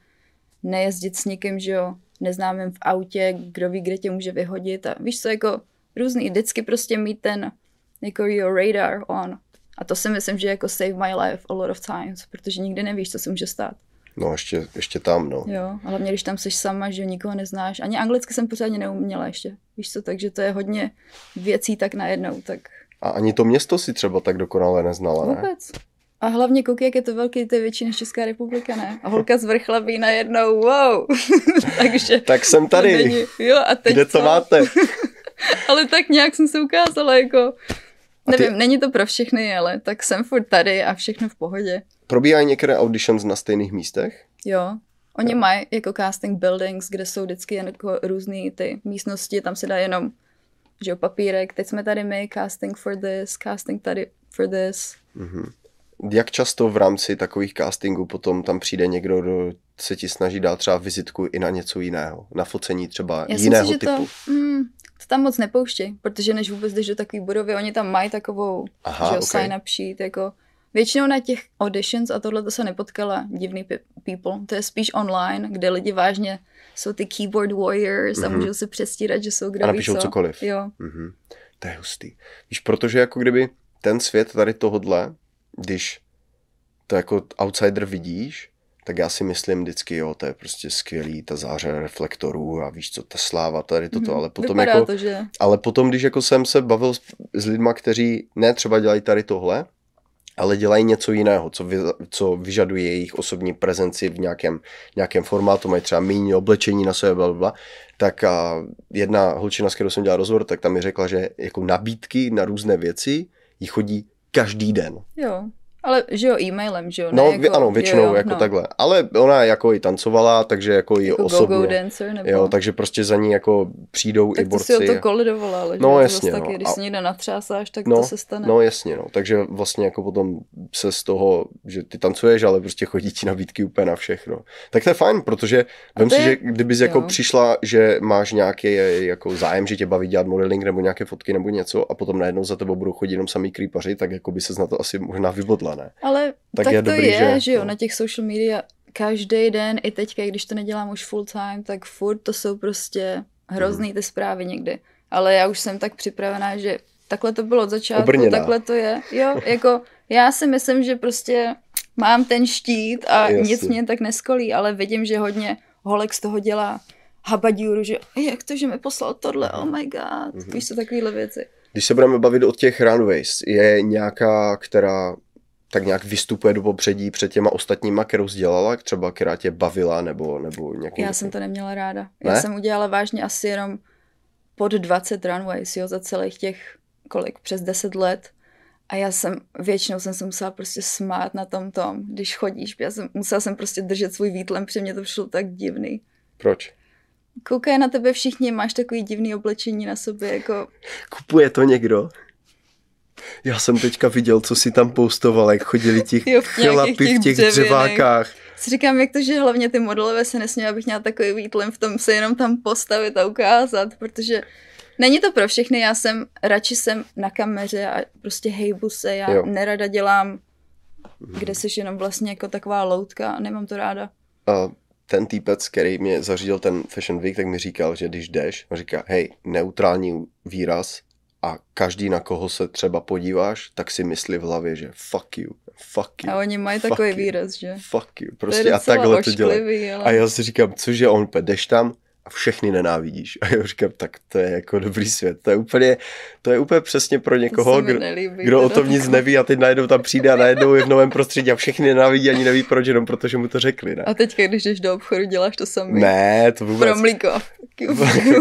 nejezdit s někým, že jo, neznámým v autě, kdo ví, kde tě může vyhodit a víš co, jako různý, vždycky prostě mít ten jako your radar on. A to si myslím, že jako save my life a lot of times, protože nikdy nevíš, co se může stát. No ještě, ještě tam, no. Jo, a hlavně když tam jsi sama, že nikoho neznáš. Ani anglicky jsem pořádně neuměla ještě, víš co, takže to je hodně věcí tak najednou, tak A ani to město si třeba tak dokonale neznala, ne? vůbec. A hlavně koukej, jak je to velký, to je větší než Česká republika, ne? A holka z Vrchlabí najednou, wow. takže Tak jsem to tady, není, jo, a teď kde to co? máte? Ale tak nějak jsem se ukázala, jako, A ty- nevím, není to pro všechny, ale tak jsem furt tady a všechno v pohodě. Probíhají některé auditions na stejných místech? Jo. Oni mají jako casting buildings, kde jsou vždycky jen jako různé ty místnosti, tam se dá jenom že jo, papírek, teď jsme tady my, casting for this, casting tady for this. Jak často v rámci takových castingů potom tam přijde někdo, kdo se ti snaží dát třeba vizitku i na něco jiného? Na focení třeba Já si jiného že typu? to, mm, to tam moc nepouštějí, protože než vůbec jdeš do takové budovy, oni tam mají takovou Aha, že jo, ok. sign up sheet, jako většinou na těch auditions, a tohle to se nepotkala divný pe- people, to je spíš online, kde lidi vážně jsou ty keyboard warriors mm-hmm. a můžou se přestírat, že jsou kdo Mhm. A ví napíšou co. cokoliv. Jo, Mhm. To je hustý. Víš, protože jako kdyby ten svět tady tohodle, když to jako outsider vidíš, tak já si myslím vždycky, jo, to je prostě skvělý, ta záře reflektorů a víš co, ta sláva, tady toto, Mhm. ale potom Vypadá jako, to, že ale potom, když jako jsem se bavil s, s lidma, kteří ne třeba dělají tady tohle, ale dělají něco jiného, co, vy, co vyžaduje jejich osobní prezenci v nějakém, nějakém formátu, mají třeba méně oblečení na sebe, bla, bla, tak a jedna holčina, s kterou jsem dělal rozhovor, tak tam mi řekla, že jako nabídky na různé věci jí chodí každý den. jo. Ale že jo, e-mailem, že jo? No, ne vě, ano, většinou jo, jo, jako no. takhle. Ale ona jako i tancovala, takže jako i Jako osobně. go-go dancer, nebo... Jo, takže prostě za ní jako přijdou i tak to borci. si o to kolidovala, ale No, že jo, to jasně, zas no. taky, když A- se někde natřásáš, tak No, to se stane. No jasně, no. Takže vlastně jako potom se z toho, že ty tancuješ, ale prostě chodí ti nabídky úplně na všechno. Tak to je fajn, protože to si, že kdybys jako jo. přišla, že máš nějaký jako zájem, že tě baví dělat modeling nebo nějaké fotky nebo něco a potom najednou za tebou budou chodit jenom samý creepaři, tak jako by se na to asi možná vybodla, ne? Ale Tak tak, je to dobrý, je, že- že, jo, no. na těch social media každý den, i teďka, když to nedělám už full time, tak furt to jsou prostě hrozný Mhm. ty zprávy někdy. Ale já už jsem tak připravená, že takhle to bylo od začátku, Obrněná. takhle to je. Jo, jako já si myslím, že prostě mám ten štít a Jasně. nic mě tak neskolí, ale vidím, že hodně holek z toho dělá habadíru, že jak to, že mi poslal tohle, oh my god, Mhm. víš co, takovýhle věci. Když se budeme bavit o těch runways, je nějaká, která tak nějak vystupuje do popředí před těma ostatníma, kterou dělala, třeba která tě bavila, nebo, nebo nějaký... Já jsem to neměla ráda. Ne? Já jsem udělala vážně asi jenom pod 20 runways, jo, za celých těch, kolik, přes 10 let. A já jsem, většinou jsem se musela prostě smát na tom tom, když chodíš. Já jsem, musela jsem prostě držet svůj výtlem, protože mě to přišlo tak divný. Proč? Koukají na tebe všichni, máš takový divný oblečení na sobě, jako Kupuje to někdo? Já jsem teďka viděl, co si tam postoval, jak chodili ti Jo, v chlapi těch v těch dřevákách. si říkám, jak to, že hlavně ty modelové se nesmějí, abych měla takový výtlem v tom se jenom tam postavit a ukázat, protože není to pro všechny, já jsem, radši jsem na kameře a prostě hejbu se, já Jo. nerada dělám, kde jsi jenom vlastně jako taková loutka a nemám to ráda. A ten týpec, který mě zařídil ten Fashion Week, tak mi říkal, že když jdeš, on říká, hej, neutrální výraz a každý, na koho se třeba podíváš, tak si myslí v hlavě, že fuck you, fuck you. A oni mají fuck takový you, výraz, že? Fuck you. To Prostě a takhle to dělají. ošklivý, ale... A já si říkám, cože on, jdeš tam a všechny nenávidíš. A já říkám, tak to je jako dobrý svět. To je úplně, to je úplně přesně pro to někoho, mi kdo, nelíbí, kdo o tom nic neví a teď najednou tam přijde a najednou je v novém prostředí a všechny nenávidí ani neví proč, jenom protože mu to řekli, ne? A teďka, když jdeš do obchodu, děláš to sami. Ne, to vůbec. Pro mlíko.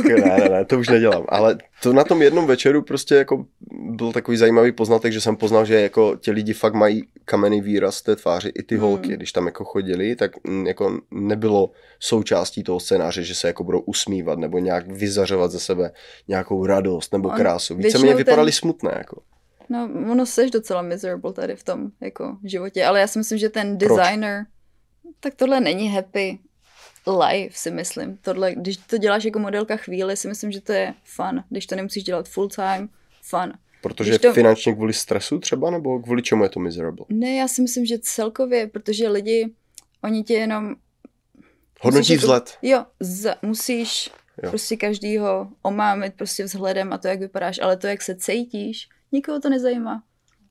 ne, ne, ne, to už nedělám. Ale to na tom jednom večeru prostě jako byl takový zajímavý poznatek, že jsem poznal, že jako ti lidi fakt mají kamenný výraz té tváři, i ty Hmm. holky, když tam jako chodili, tak mm, jako nebylo součástí toho scénáře, že se jako budou usmívat nebo nějak vyzařovat ze sebe nějakou radost nebo On krásu. Víceméně vypadali ten- smutné. Jako. No, ono seš docela miserable tady v tom jako životě, ale já si myslím, že ten Proč? designer, tak tohle není happy life, si myslím. Tohle, když to děláš jako modelka chvíli, si myslím, že to je fun. Když to nemusíš dělat full time, fun. Protože Když to- finančně kvůli stresu třeba, nebo kvůli čemu je to miserable? Ne, já si myslím, že celkově, protože lidi, oni tě jenom... Hodnotí jako- vzhled. Jo, za, musíš jo. prostě každýho omámit prostě vzhledem a to, jak vypadáš, ale to, jak se cítíš, nikoho to nezajímá.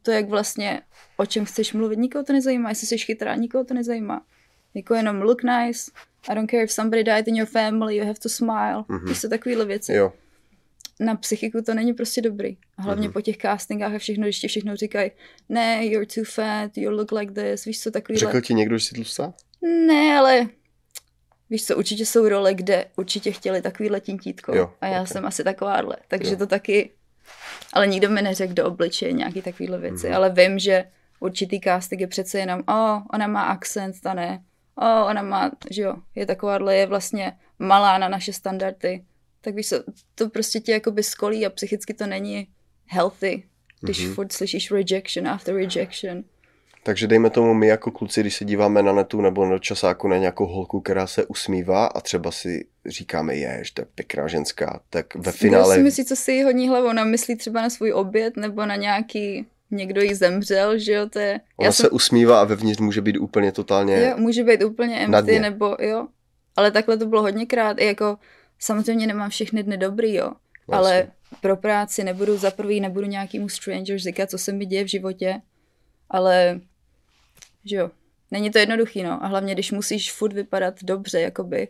To, jak vlastně, o čem chceš mluvit, nikoho to nezajímá. Jestli jsi chytrá, nikoho to nezajímá. Jako jenom look nice, I don't care if somebody died in your family, you have to smile. Mhm. Mm-hmm. To jsou takovéhle věci. Jo, Na psychiku to není prostě dobrý. A hlavně Mhm. po těch castingách a všechno, když ti všechno říkají, ne, you're too fat, you look like this, víš co, takovýhle. řekl ti někdo, že jsi tlustá? Ne, ale víš co, určitě jsou role, kde určitě chtěli takovýhle tintítko. Jo, a já ok. jsem asi takováhle. Takže Jo. to taky... Ale nikdo mi neřekl do obličeje nějaký takovýhle věci. Mhm. Ale vím, že určitý casting je přece jenom, o, oh, ona má akcent, ta ne. O, oh, ona má, že jo, je takováhle, je vlastně malá na naše standardy. Tak víš co, to prostě tě jakoby skolí a psychicky to není healthy, když Mhm. mm-hmm. furt slyšíš rejection after rejection. Takže dejme tomu my jako kluci, když se díváme na netu nebo na časáku na nějakou holku, která se usmívá a třeba si říkáme, jež, to je pěkná ženská, tak ve Kdo finále... si myslí, co si hodní hlavou? Ona myslí třeba na svůj oběd nebo na nějaký, někdo jí zemřel, že jo, to je... Ona se usmívá a vevnitř může být úplně totálně... jo, může být úplně empty, nebo jo. Ale takhle to bylo hodněkrát. I jako, samozřejmě nemám všechny dny dobrý, jo. Vlastně. Ale pro práci nebudu za prvý, nebudu nějakému stranger říkat, co se mi děje v životě. Ale, že jo, není to jednoduchý, no. A hlavně, když musíš furt vypadat dobře, jakoby.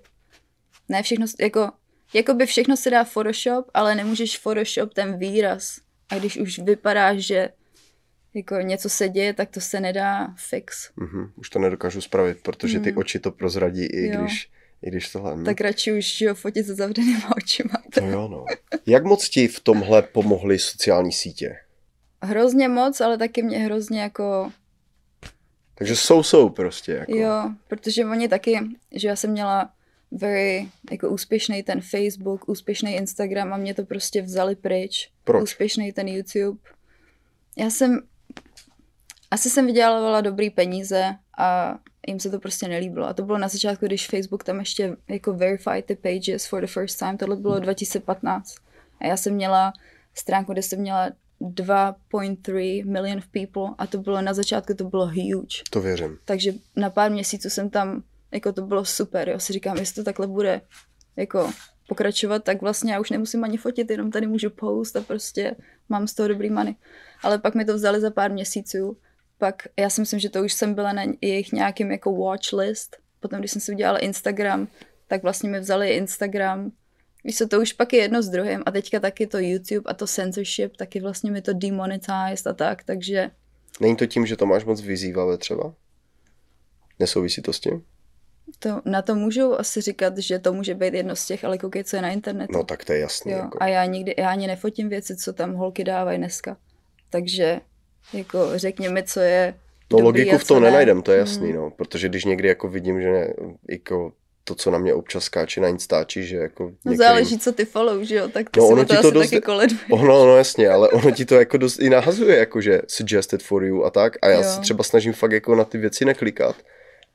Ne všechno, jako, jakoby všechno se dá Photoshop, ale nemůžeš Photoshop ten výraz. A když už vypadáš, že jako něco se děje, tak to se nedá fix. Mhm, už to nedokážu spravit, protože ty Hmm. oči to prozradí, i Jo. když, i když tohle... hm. Tak radši už jo, fotit se zavřenýma očima. To jo, no. Jak moc ti v tomhle pomohly sociální sítě? Hrozně moc, ale taky mě hrozně jako Takže jsou, jsou prostě. Jako. Jo, protože oni taky, že já jsem měla very jako úspěšný ten Facebook, úspěšný Instagram a mě to prostě vzali pryč. Proč? Úspěšný ten YouTube. Já jsem, asi jsem vydělávala dobrý peníze a jim se to prostě nelíbilo. A to bylo na začátku, když Facebook tam ještě jako verified ty pages for the first time. Tohle bylo 2015. A já jsem měla stránku, kde jsem měla 2.3 million of people a to bylo na začátku, to bylo huge. To věřím. Takže na pár měsíců jsem tam, jako to bylo super, jo, si říkám, jestli to takhle bude jako pokračovat, tak vlastně já už nemusím ani fotit, jenom tady můžu post a prostě mám z toho dobrý money. Ale pak mi to vzali za pár měsíců, pak já si myslím, že to už jsem byla na jejich nějakým jako watch list, potom když jsem si udělala Instagram, tak vlastně mi vzali Instagram, Víš co, to už pak je jedno s druhým a teďka taky to YouTube a to censorship, taky vlastně mi to demonetized a tak, takže Není to tím, že to máš moc vyzývavé třeba? Nesouvisí to s tím? To, na to můžu asi říkat, že to může být jedno z těch, ale koukej, co je na internetu. No tak to je jasný. jo. Jako. A já nikdy, já ani nefotím věci, co tam holky dávají dneska. Takže jako řekni mi, co je No logiku v tom ne. nenajdem, to je jasný, Mm. no. Protože když někdy jako vidím, že ne, jako to, co na mě občas skáče na Instači, že jako No některým... záleží, co ty follow, že jo, tak ty No, si ono to ti asi to dost- taky koleduje. Ono, no jasně, ale ono ti to jako dost i nahazuje, jakože suggested for you a tak. A já Jo. se třeba snažím fakt jako na ty věci neklikat.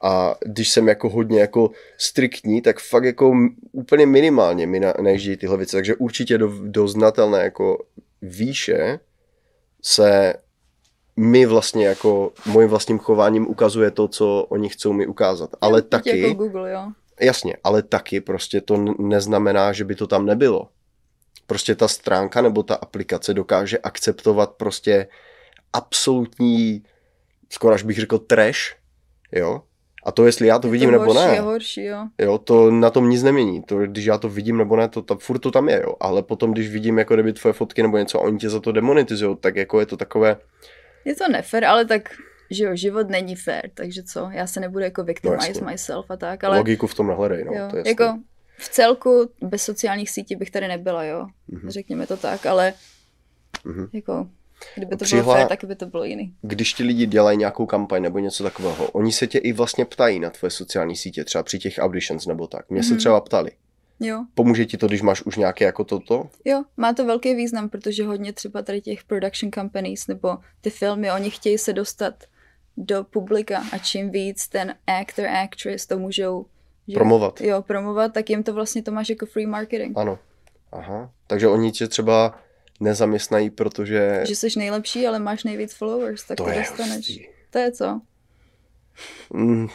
A když jsem jako hodně jako striktní, tak fakt jako úplně minimálně mi na, najíždějí tyhle věci. Takže určitě do, do znatelné jako výše se mi vlastně jako mojím vlastním chováním ukazuje to, co oni chcou mi ukázat. Ale taky, Jako Google, jo. Jasně, ale taky prostě to neznamená, že by to tam nebylo. Prostě ta stránka nebo ta aplikace dokáže akceptovat prostě absolutní, skoro až bych řekl trash, jo? A to, jestli já to Je vidím to nebo horší, ne, Je horší, jo. jo, to na tom nic nemění. To, když já to vidím nebo ne, to, to furt to tam je, jo. Ale potom, když vidím jako kdyby tvoje fotky nebo něco a oni tě za to demonetizují, tak jako je to takové, Je to nefér, ale tak, že jo, život není fér, takže co, já se nebudu jako victimize jasně. myself a tak, ale... logiku v tom nehledej, no, jo, to je jasný. jako v celku bez sociálních sítí bych tady nebyla, jo, Mhm. řekněme to tak, ale Mhm. jako, kdyby to Přihla- bylo fér, tak by to bylo jiný. když ti lidi dělají nějakou kampaň nebo něco takového, oni se tě i vlastně ptají na tvoje sociální sítě, třeba při těch auditions nebo tak. Mě se Mhm. třeba ptali. Jo, Pomůže ti to, když máš už nějaké jako toto? jo, má to velký význam, protože hodně třeba tady těch production companies nebo ty filmy, oni chtějí se dostat do publika a čím víc ten actor, actress to můžou že, Promovat. Jo, promovat, tak jim to vlastně to máš jako free marketing. Ano. Aha. Takže oni tě třeba nezaměstnají, protože Že jsi nejlepší, ale máš nejvíc followers, tak to, to je dostaneš. hustý. To je co? Mm,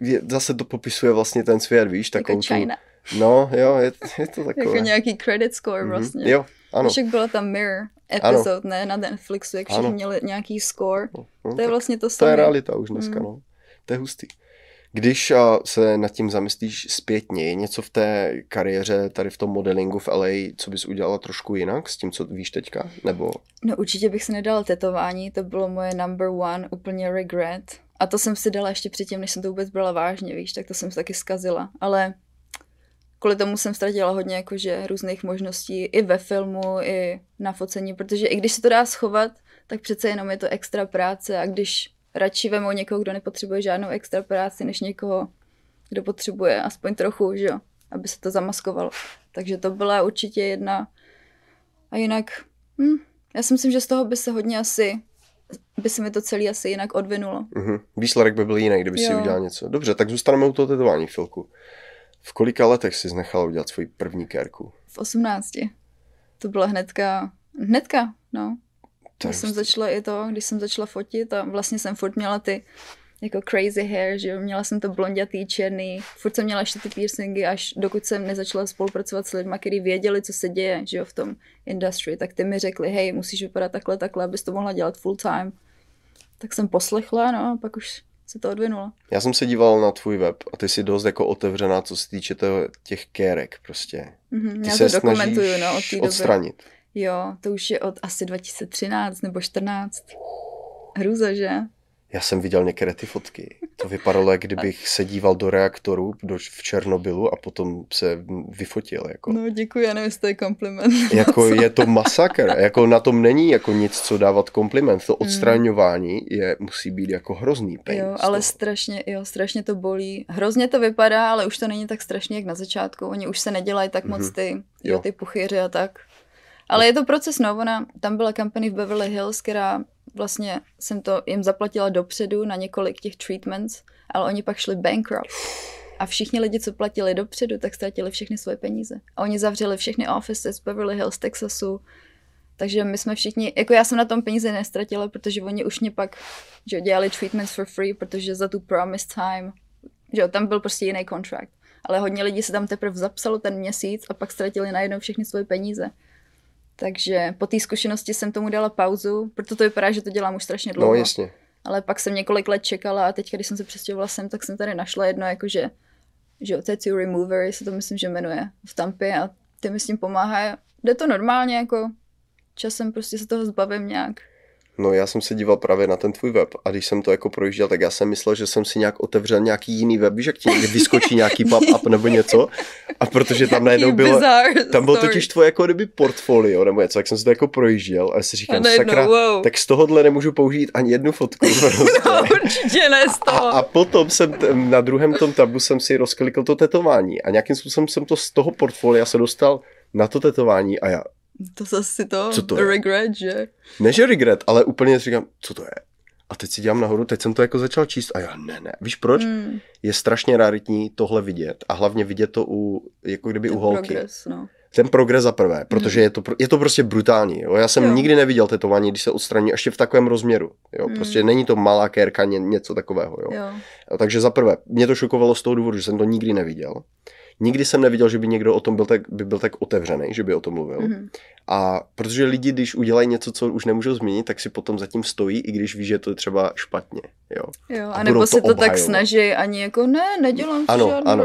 je- zase to popisuje vlastně ten svět, víš, Jako takovou tu... No, jo, je, je to takové. Jako nějaký credit score Mhm. vlastně. Jo, ano. Však byla tam Mirror episode, ne, na Netflixu, jak všichni Ano. měli nějaký score. No, To je vlastně to to je samé. realita už dneska, Mm. no. To je hustý. Když a, se nad tím zamyslíš zpětně, je něco v té kariéře tady v tom modelingu v LA, co bys udělala trošku jinak s tím, co víš teďka? Nebo No určitě bych si nedala tetování, to bylo moje number one, úplně regret. A to jsem si dala ještě předtím, než jsem to vůbec brala vážně, víš, tak to jsem se taky zkazila. Ale kvůli tomu jsem ztratila hodně jakože různých možností i ve filmu, i na focení, protože i když se to dá schovat, tak přece jenom je to extra práce a když radši vemou někoho, kdo nepotřebuje žádnou extra práci, než někoho, kdo potřebuje aspoň trochu, že jo, aby se to zamaskovalo. Takže to byla určitě jedna. A jinak, hm, já si myslím, že z toho by se hodně asi, by se mi to celé asi jinak odvinulo. mhm. výsledek by byl jiný, kdyby si Jo. udělal něco. Dobře, tak zůstaneme u toho tetování chvilku. V kolika letech jsi nechala udělat svoji první kérku? V 18. To byla hnedka, hnedka, no. To je Když jsem začala i to, když jsem začala fotit a vlastně jsem furt měla ty jako crazy hair, že jo, měla jsem to blondětý, černý, furt jsem měla ještě ty piercingy, až dokud jsem nezačala spolupracovat s lidmi, kteří věděli, co se děje, že jo, v tom industry, tak ty mi řekli, hej, musíš vypadat takhle, takhle, abys to mohla dělat full time. Tak jsem poslechla, no a pak už se to odvinulo. Já jsem se díval na tvůj web a ty jsi dost jako otevřená, co se týče toho, těch kérek prostě. Mhm, Ty já se to dokumentuju, no, od té doby. odstranit. Jo, to už je od asi 2013 nebo 14. Hruza, že? Já jsem viděl některé ty fotky. To vypadalo, jak kdybych se díval do reaktoru do, v Černobylu a potom se vyfotil. Jako, No děkuji, já nevím, jestli to je kompliment. jako je to masakr. Jako na tom není jako nic, co dávat kompliment. To odstraňování je, musí být jako hrozný pain. Jo, ale strašně, jo, strašně to bolí. Hrozně to vypadá, ale už to není tak strašně, jak na začátku. Oni už se nedělají tak moc Mhm. ty, jo. ty puchyři a tak. Ale je to proces, no, ona, tam byla company v Beverly Hills, která vlastně jsem to jim zaplatila dopředu na několik těch treatments, ale oni pak šli bankrupt. A všichni lidi, co platili dopředu, tak ztratili všechny svoje peníze. A oni zavřeli všechny offices v Beverly Hills, Texasu. Takže my jsme všichni, jako já jsem na tom peníze nestratila, protože oni už mě pak že dělali treatments for free, protože za tu promised time, že tam byl prostě jiný kontrakt. Ale hodně lidí se tam teprve zapsalo ten měsíc a pak ztratili najednou všechny svoje peníze. Takže po té zkušenosti jsem tomu dala pauzu, proto to vypadá, že to dělám už strašně dlouho. No jasně. Ale pak jsem několik let čekala a teď, když jsem se přestěhovala sem, tak jsem tady našla jedno, jakože, že jo, Tattoo Remover, se to myslím, že jmenuje, v Tampě a ty mi s tím pomáhají. Jde to normálně, jako časem prostě se toho zbavím nějak. No já jsem se díval právě na ten tvůj web a když jsem to jako projížděl, tak já jsem myslel, že jsem si nějak otevřel nějaký jiný web, víš, jak ti někde vyskočí nějaký pop-up nebo něco a protože tam najednou bylo, tam bylo totiž tvoje jako kdyby portfolio nebo něco, jak jsem si to jako projížděl a já si A říkám, najednou, sakra, wow. tak z tohohle nemůžu použít ani jednu fotku. Prostě. No, určitě ne z A, toho. a potom jsem t- na druhém tom tabu jsem si rozklikl to tetování a nějakým způsobem jsem to z toho portfolia se dostal na to tetování a já, To zase to, Co to je? regret, že? ne že regret, ale úplně si říkám, co to je? A teď si dělám nahoru, teď jsem to jako začal číst a já ne, ne. Víš proč? Mm, Je strašně raritní tohle vidět a hlavně vidět to u, jako kdyby u ten holky. progress, no. ten progres za prvé, protože je to, je to prostě brutální. Jo? Já jsem Jo. nikdy neviděl tetování, když se odstraní ještě v takovém rozměru. Jo? Mm. Prostě není to malá kérka, ně, něco takového. Jo. Jo, Takže za prvé, mě to šokovalo z toho důvodu, že jsem to nikdy neviděl. Nikdy jsem neviděl, že by někdo o tom byl tak, by byl tak otevřený, že by o tom mluvil. Mhm. A protože lidi, když udělají něco, co už nemůžou změnit, tak si potom zatím stojí, i když ví, že to je třeba špatně. Jo. Jo, A nebo to se to tak obhajovat. snaží ani jako ne, nedělám si Ano, žádný ano.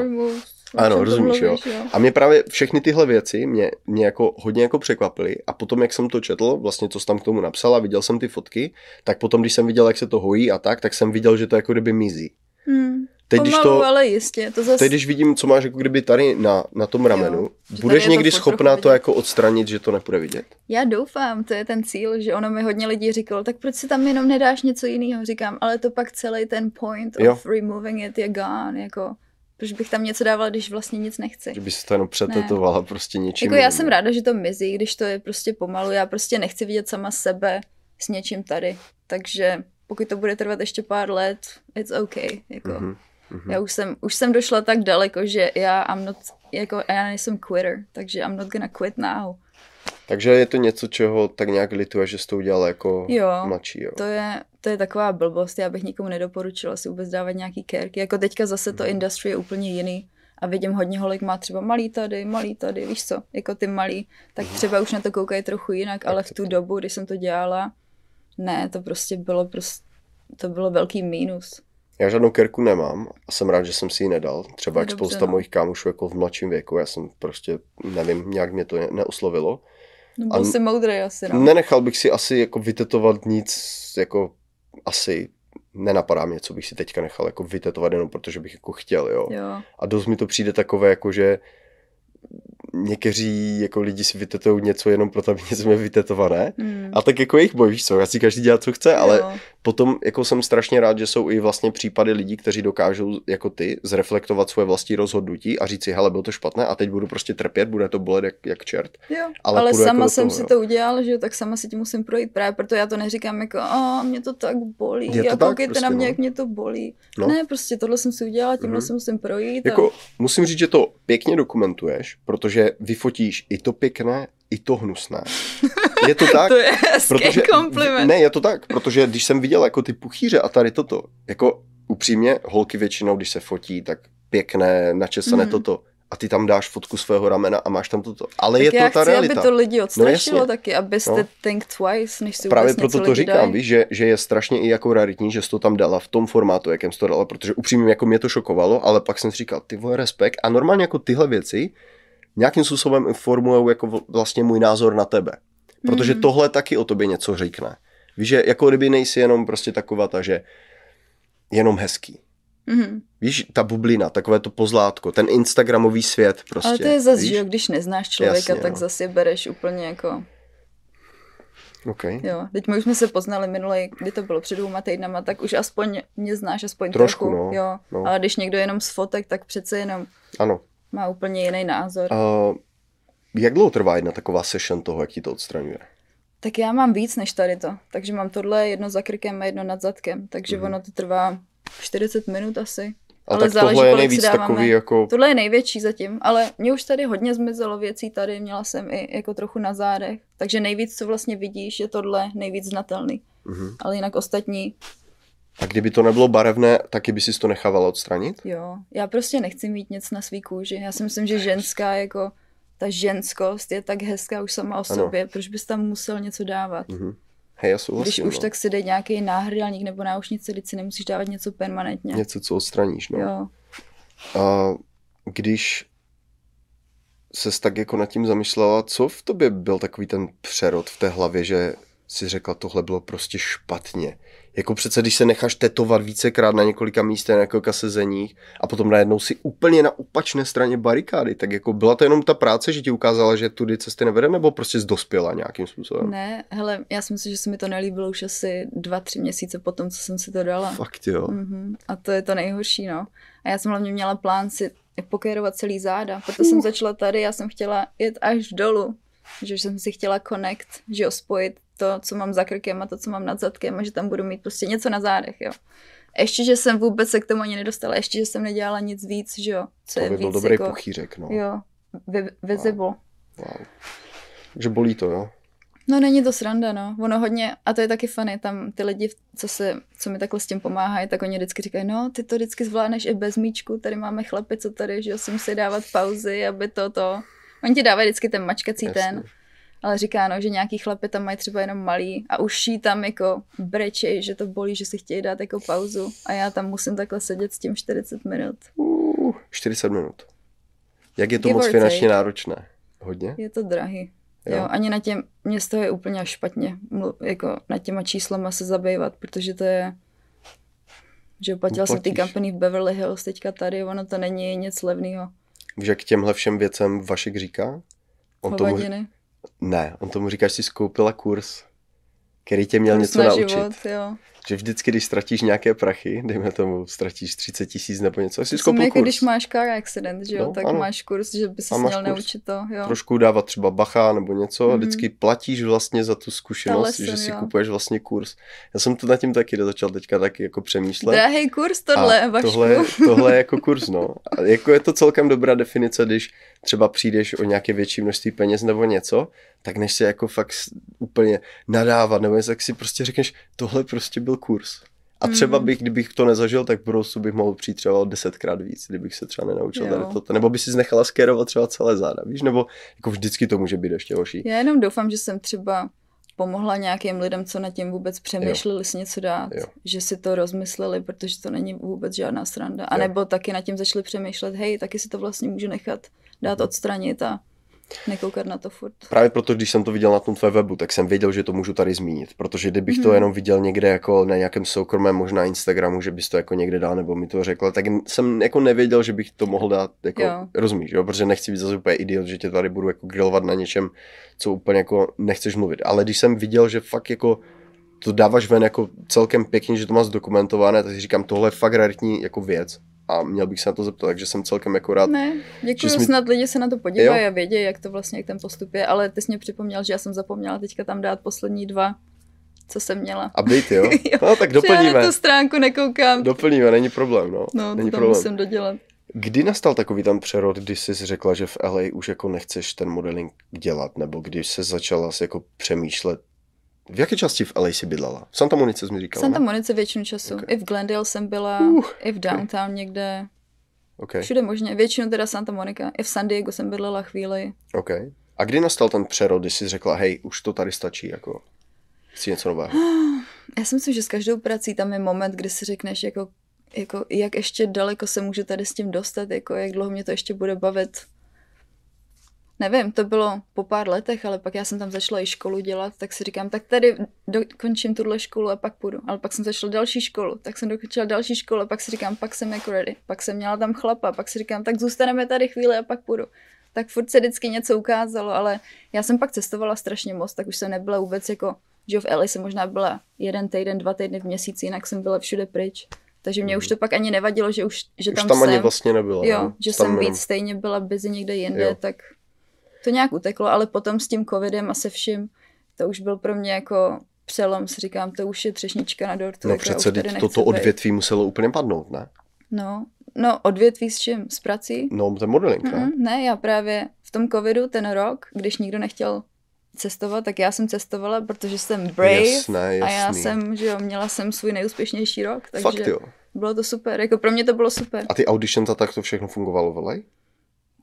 Ano, to rozumíš, jo. mluvíš, jo. A mě právě všechny tyhle věci mě, mě jako hodně jako překvapily a potom, jak jsem to četl, vlastně co jsi tam k tomu napsal a viděl jsem ty fotky, tak potom, když jsem viděl, jak se to hojí a tak, tak jsem viděl, že to jako kdyby mizí. Hmm. Teď, když Pomalu, to, ale jistě. To zase... teď, když vidím, co máš jako kdyby tady na, na tom ramenu, tady budeš to někdy furt schopná to jako odstranit, že to nepůjde vidět? Já doufám, to je ten cíl, že ono mi hodně lidí říkalo, tak proč si tam jenom nedáš něco jiného? Říkám, ale to pak celý ten point Jo. of removing it je gone, jako proč bych tam něco dávala, když vlastně nic nechci. Že by se to jenom přetetovala prostě něčím. Jako já jsem ráda, že to mizí, když to je prostě pomalu, já prostě nechci vidět sama sebe s něčím tady, takže pokud to bude trvat ještě pár let, it's okay, jako. Mhm, mhm. Já už jsem, už jsem došla tak daleko, že já I'm not, jako já nejsem quitter, takže I'm not gonna quit now. Takže je to něco, čeho tak nějak lituje, že jsi to udělal jako Jo, mladší, jo? To je, to je taková blbost, já bych nikomu nedoporučila si vůbec dávat nějaký kérky. Jako teďka zase to industry je úplně jiný a vidím hodně holek má třeba malý tady, malý tady, víš co, jako ty malý, tak třeba už na to koukají trochu jinak, ale v tu dobu, kdy jsem to dělala, ne, to prostě bylo prostě, to bylo velký mínus. Já žádnou kerku nemám a jsem rád, že jsem si ji nedal. Třeba jak dobře, spousta no. mojich kámošů jako v mladším věku, já jsem prostě, nevím, nějak mě to ne- neoslovilo. No byl A- jsi moudrý asi, no. Nenechal bych si asi jako vytetovat nic, jako asi nenapadá mě, co bych si teďka nechal jako vytetovat jenom protože bych jako chtěl, jo. Jo, A dost mi to přijde takové, jako že někteří jako lidi si vytetují něco jenom proto, aby něco měli vytetované. hmm. A tak jako jejich boj, víš co, já si každý dělá, co chce, ale jo. potom jako jsem strašně rád, že jsou i vlastně případy lidí, kteří dokážou jako ty zreflektovat svoje vlastní rozhodnutí a říct si, hele, bylo to špatné a teď budu prostě trpět, bude to bolet jak, jak čert. Jo, Ale ale, ale jako sama do jsem toho, si jo. to udělala, že jo, tak sama si tím musím projít právě, proto já to neříkám jako, a mě to tak bolí, Je to a tak koukejte prostě, na mě, no. jak mě to bolí. No. Ne, prostě tohle jsem si udělala, tímhle Mhm. se musím projít. Jako musím říct, že to pěkně dokumentuješ, protože vyfotíš i to pěkné, i to hnusné. Je to tak? to je Protože, kompliment. Ne, je to tak, protože když jsem viděl jako ty puchýře a tady toto, jako upřímně, holky většinou, když se fotí, tak pěkné, načesané Mhm. toto. A ty tam dáš fotku svého ramena a máš tam toto. Ale tak je to já ta chci, realita. aby to lidi odstrašilo jasně. taky, abyste No. no. think twice, než si Právě proto to říkám, dají. víš, že, že je strašně i jako raritní, že jsi to tam dala v tom formátu, jakém jsi to dala, protože upřímně jako mě to šokovalo, ale pak jsem si říkal, ty vole, respekt. A normálně jako tyhle věci nějakým způsobem informují jako vl- vlastně můj názor na tebe. Protože Mhm. tohle taky o tobě něco řekne. Víš, že jako kdyby nejsi jenom prostě taková ta, že jenom hezký. Mhm. Víš, ta bublina, takové to pozlátko, ten instagramový svět prostě. Ale to je zase, že když neznáš člověka, Jasně, tak no. zase bereš úplně jako, Okay. jo. Teď my už jsme se poznali minule, kdy to bylo před dvouma týdnama, tak už aspoň mě znáš, aspoň Trošku, trochu, no, jo. no. Ale když někdo jenom z fotek, tak přece jenom Ano. Má úplně jiný názor. Uh, jak dlouho trvá jedna taková session toho, jak ti to odstraňuje? Tak já mám víc než tady to. Takže mám tohle jedno za krkem a jedno nad zadkem. Takže Mhm. ono to trvá 40 minut asi. Ale, Ale tak záleží, tohle je nejvíc takový jako... Tohle je největší zatím, ale mě už tady hodně zmizelo věcí tady, měla jsem i jako trochu na zádech. Takže nejvíc, co vlastně vidíš, je tohle nejvíc znatelný. Mhm. Ale jinak ostatní, A kdyby to nebylo barevné, taky by si to nechávala odstranit? jo. Já prostě nechci mít nic na svý kůži. Já si myslím, že ženská jako ta ženskost je tak hezká už sama o Ano. sobě. Proč bys tam musel něco dávat? Mhm. Hej, já souhlasím. Když už no. tak si dej nějaký náhrdelník nebo náušnice, když si nemusíš dávat něco permanentně. Něco, co odstraníš, no. Jo. A když se tak jako nad tím zamýšlela, co v tobě byl takový ten přerod v té hlavě, že si řekla, tohle bylo prostě špatně. Jako přece, když se necháš tetovat vícekrát na několika místech, na několika sezeních a potom najednou si úplně na opačné straně barikády, tak jako byla to jenom ta práce, že ti ukázala, že tudy cesty nevede, nebo prostě jsi dospěla nějakým způsobem? Ne, hele, já si myslím, že se mi to nelíbilo už asi dva, tři měsíce po tom, co jsem si to dala. Fakt jo. Mhm. A to je to nejhorší, no. A já jsem hlavně měla plán si pokérovat celý záda, proto jsem začala tady, já jsem chtěla jet až dolů, že jsem si chtěla connect, že jo, spojit to, co mám za krkem a to, co mám nad zadkem a že tam budu mít prostě něco na zádech, jo. Ještě, že jsem vůbec se k tomu ani nedostala, ještě, že jsem nedělala nic víc, že jo. Co To je by byl víc dobrý jako, puchýřek, no. Jo, vi- visible. Wow. Takže bolí to, jo? No není to sranda, no. Ono hodně, a to je taky funny, tam ty lidi, co, se, co mi takhle s tím pomáhají, tak oni vždycky říkají, no ty to vždycky zvládneš i bez míčku, tady máme chlapy, co tady, že jo, si musí dávat pauzy, aby to, to. Oni ti dávají vždycky ten mačkací Jasně. ten, ale říká, no, že nějaký chlapy tam mají třeba jenom malý a už tam jako brečej, že to bolí, že si chtějí dát jako pauzu a já tam musím takhle sedět s tím 40 minut. Uh, 40 minut. Jak je to Give moc finančně take. náročné? Hodně? Je to drahý. Jo. jo, ani na těm, mě z toho je úplně špatně, jako na těma číslama se zabývat, protože to je, že oplatila jsem ty company v Beverly Hills, teďka tady, ono to není nic levného. Víš, jak těmhle všem věcem Vašek říká? On Hovadiny. tomu, ne, on tomu říká, že jsi skoupila kurz, který tě měl kurz něco na naučit. Život, jo že vždycky, když ztratíš nějaké prachy, dejme tomu, ztratíš 30 tisíc nebo něco, si skoupil jako kurz. když máš car accident, že jo, no, tak ano. máš kurz, že by si měl kurz. naučit to, jo. Trošku dávat třeba bacha nebo něco, mm-hmm. vždycky platíš vlastně za tu zkušenost, lesson, že si jo. kupuješ vlastně kurz. Já jsem to nad tím taky začal teďka taky jako přemýšlet. Drahý kurz tohle, a tohle, tohle je jako kurz, no. A jako je to celkem dobrá definice, když třeba přijdeš o nějaké větší množství peněz nebo něco, tak než se jako fakt úplně nadávat, nebo tak si prostě řekneš, tohle prostě byl kurz. A třeba mhm. bych, kdybych to nezažil, tak prostě bych mohl přijít třeba desetkrát víc, kdybych se třeba nenaučil jo. tady toto. Nebo by si nechala skérovat třeba celé záda, víš? Nebo jako vždycky to může být ještě horší. Já jenom doufám, že jsem třeba pomohla nějakým lidem, co nad tím vůbec přemýšleli si něco dát, jo. že si to rozmysleli, protože to není vůbec žádná sranda. A nebo taky nad tím začali přemýšlet, hej, taky si to vlastně můžu nechat dát mhm. odstranit a nekoukat na to furt. Právě proto, když jsem to viděl na tom tvé webu, tak jsem věděl, že to můžu tady zmínit, protože kdybych hmm. to mhm. jenom viděl někde jako na nějakém soukromém, možná Instagramu, že bys to jako někde dal nebo mi to řekl, tak jsem jako nevěděl, že bych to mohl dát, jako, jo. rozumíš, jo? protože nechci být zase úplně idiot, že tě tady budu jako grillovat na něčem, co úplně jako nechceš mluvit. Ale když jsem viděl, že fakt jako to dáváš ven jako celkem pěkně, že to máš zdokumentované, tak si říkám, tohle je fakt raritní jako věc a měl bych se na to zeptat, takže jsem celkem jako rád. Ne, děkuji, jsi snad lidi se na to podívají a vědí, jak to vlastně, jak ten postup je, ale ty jsi mě připomněl, že já jsem zapomněla teďka tam dát poslední dva co jsem měla. Update, jo? jo. No tak doplníme. Já na tu stránku nekoukám. Doplníme, není problém, no. No, není to problém. musím dodělat. Kdy nastal takový tam přerod, kdy jsi řekla, že v LA už jako nechceš ten modeling dělat, nebo když se začala jako přemýšlet, v jaké části v LA jsi bydlela? V Santa Monice jsi mi říkala, Santa Monice většinu času. Okay. I v Glendale jsem byla, uh, i v downtown okay. někde. Okay. Všude možně. Většinu teda Santa Monica. I v San Diego jsem bydlela chvíli. OK. A kdy nastal ten přerod, kdy jsi řekla, hej, už to tady stačí, jako chci něco nového? Já si myslím, že s každou prací tam je moment, kdy si řekneš, jako, jako jak ještě daleko se můžu tady s tím dostat, jako jak dlouho mě to ještě bude bavit nevím, to bylo po pár letech, ale pak já jsem tam začala i školu dělat, tak si říkám, tak tady dokončím tuhle školu a pak půjdu. Ale pak jsem začala další školu, tak jsem dokončila další školu a pak si říkám, pak jsem jako ready. Pak jsem měla tam chlapa, pak si říkám, tak zůstaneme tady chvíli a pak půjdu. Tak furt se vždycky něco ukázalo, ale já jsem pak cestovala strašně moc, tak už jsem nebyla vůbec jako, že v LA jsem možná byla jeden týden, dva týdny v měsíci, jinak jsem byla všude pryč. Takže mě mm. už to pak ani nevadilo, že už že tam, už tam jsem, ani vlastně nebyla. Jo, ne? že tam jsem víc stejně byla busy někde jinde, jo. tak to nějak uteklo, ale potom s tím covidem a se vším, to už byl pro mě jako přelom, si říkám, to už je třešnička na dortu. No jako přece toto odvětví muselo úplně padnout, ne? No, no odvětví s čím? S prací? No, ten modeling, ne? Mm-hmm, ne, já právě v tom covidu ten rok, když nikdo nechtěl cestovat, tak já jsem cestovala, protože jsem brave jasné, jasný. a já jsem, že jo, měla jsem svůj nejúspěšnější rok, takže Fakt jo. bylo to super, jako pro mě to bylo super. A ty auditions a tak to všechno fungovalo velej?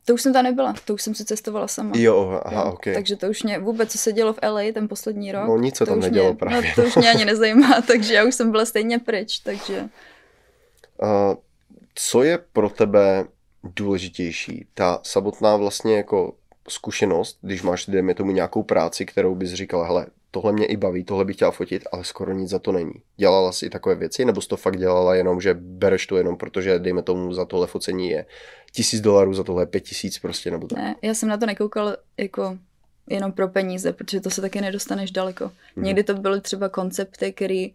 To už jsem tam nebyla, to už jsem si cestovala sama. Jo, aha, jo. ok. Takže to už mě vůbec, co se dělo v LA ten poslední rok. No nic se tam nedělo mě, právě. No, to už mě ani nezajímá, takže já už jsem byla stejně pryč, takže... Uh, co je pro tebe důležitější? Ta samotná vlastně jako zkušenost, když máš, dejme tomu, nějakou práci, kterou bys říkala, hele, tohle mě i baví, tohle bych chtěla fotit, ale skoro nic za to není. Dělala si takové věci, nebo jsi to fakt dělala jenom, že bereš to jenom, protože dejme tomu za tohle focení je tisíc dolarů, za tohle pět tisíc prostě, nebo tak. Ne, já jsem na to nekoukal jako jenom pro peníze, protože to se taky nedostaneš daleko. Hmm. Někdy to byly třeba koncepty, které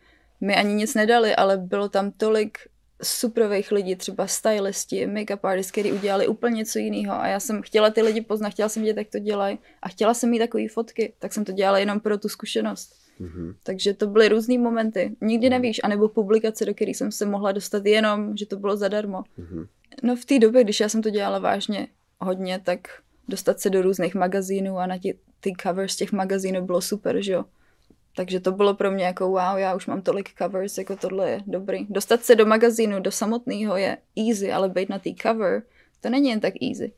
mi ani nic nedali, ale bylo tam tolik superových lidí, třeba stylisti, make-up artists, který udělali úplně něco jiného a já jsem chtěla ty lidi poznat, chtěla jsem vidět, jak to dělají a chtěla jsem mít takové fotky, tak jsem to dělala jenom pro tu zkušenost. Mm-hmm. Takže to byly různé momenty. Nikdy mm-hmm. nevíš, anebo publikace, do které jsem se mohla dostat jenom, že to bylo zadarmo. Mm-hmm. No v té době, když já jsem to dělala vážně hodně, tak dostat se do různých magazínů a na ty covers těch magazínů bylo super, že jo. Takže to bylo pro mě jako wow, já už mám tolik covers, jako tohle je dobrý. Dostat se do magazínu, do samotného je easy, ale být na té cover, to není jen tak easy.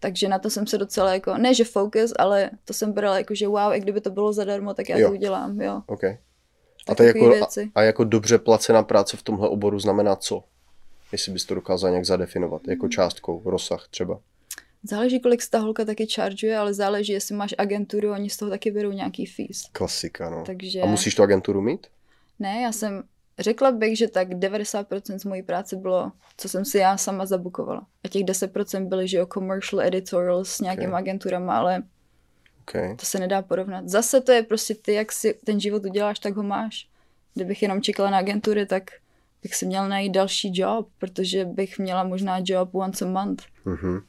Takže na to jsem se docela jako, ne že focus, ale to jsem brala jako, že wow, i kdyby to bylo zadarmo, tak já Jo. to udělám, jo. Okay. A, to jako, takový a, věci. a jako dobře placená práce v tomhle oboru znamená co? Jestli bys to dokázal nějak zadefinovat, jako částkou, rozsah třeba. Záleží, kolik ta holka taky chargeuje, ale záleží, jestli máš agenturu, oni z toho taky berou nějaký fees. Klasika, no. Takže A musíš tu agenturu mít? ne, já jsem, řekla bych, že tak 90% z mojí práce bylo, co jsem si já sama zabukovala. A těch 10% byly, že jo, commercial editorials s nějakýma Ok. agenturama, ale Okay. to se nedá porovnat. Zase to je prostě ty, jak si ten život uděláš, tak ho máš. Kdybych jenom čekala na agentury, tak bych si měla najít další job, protože bych měla možná job once a month. Mhm.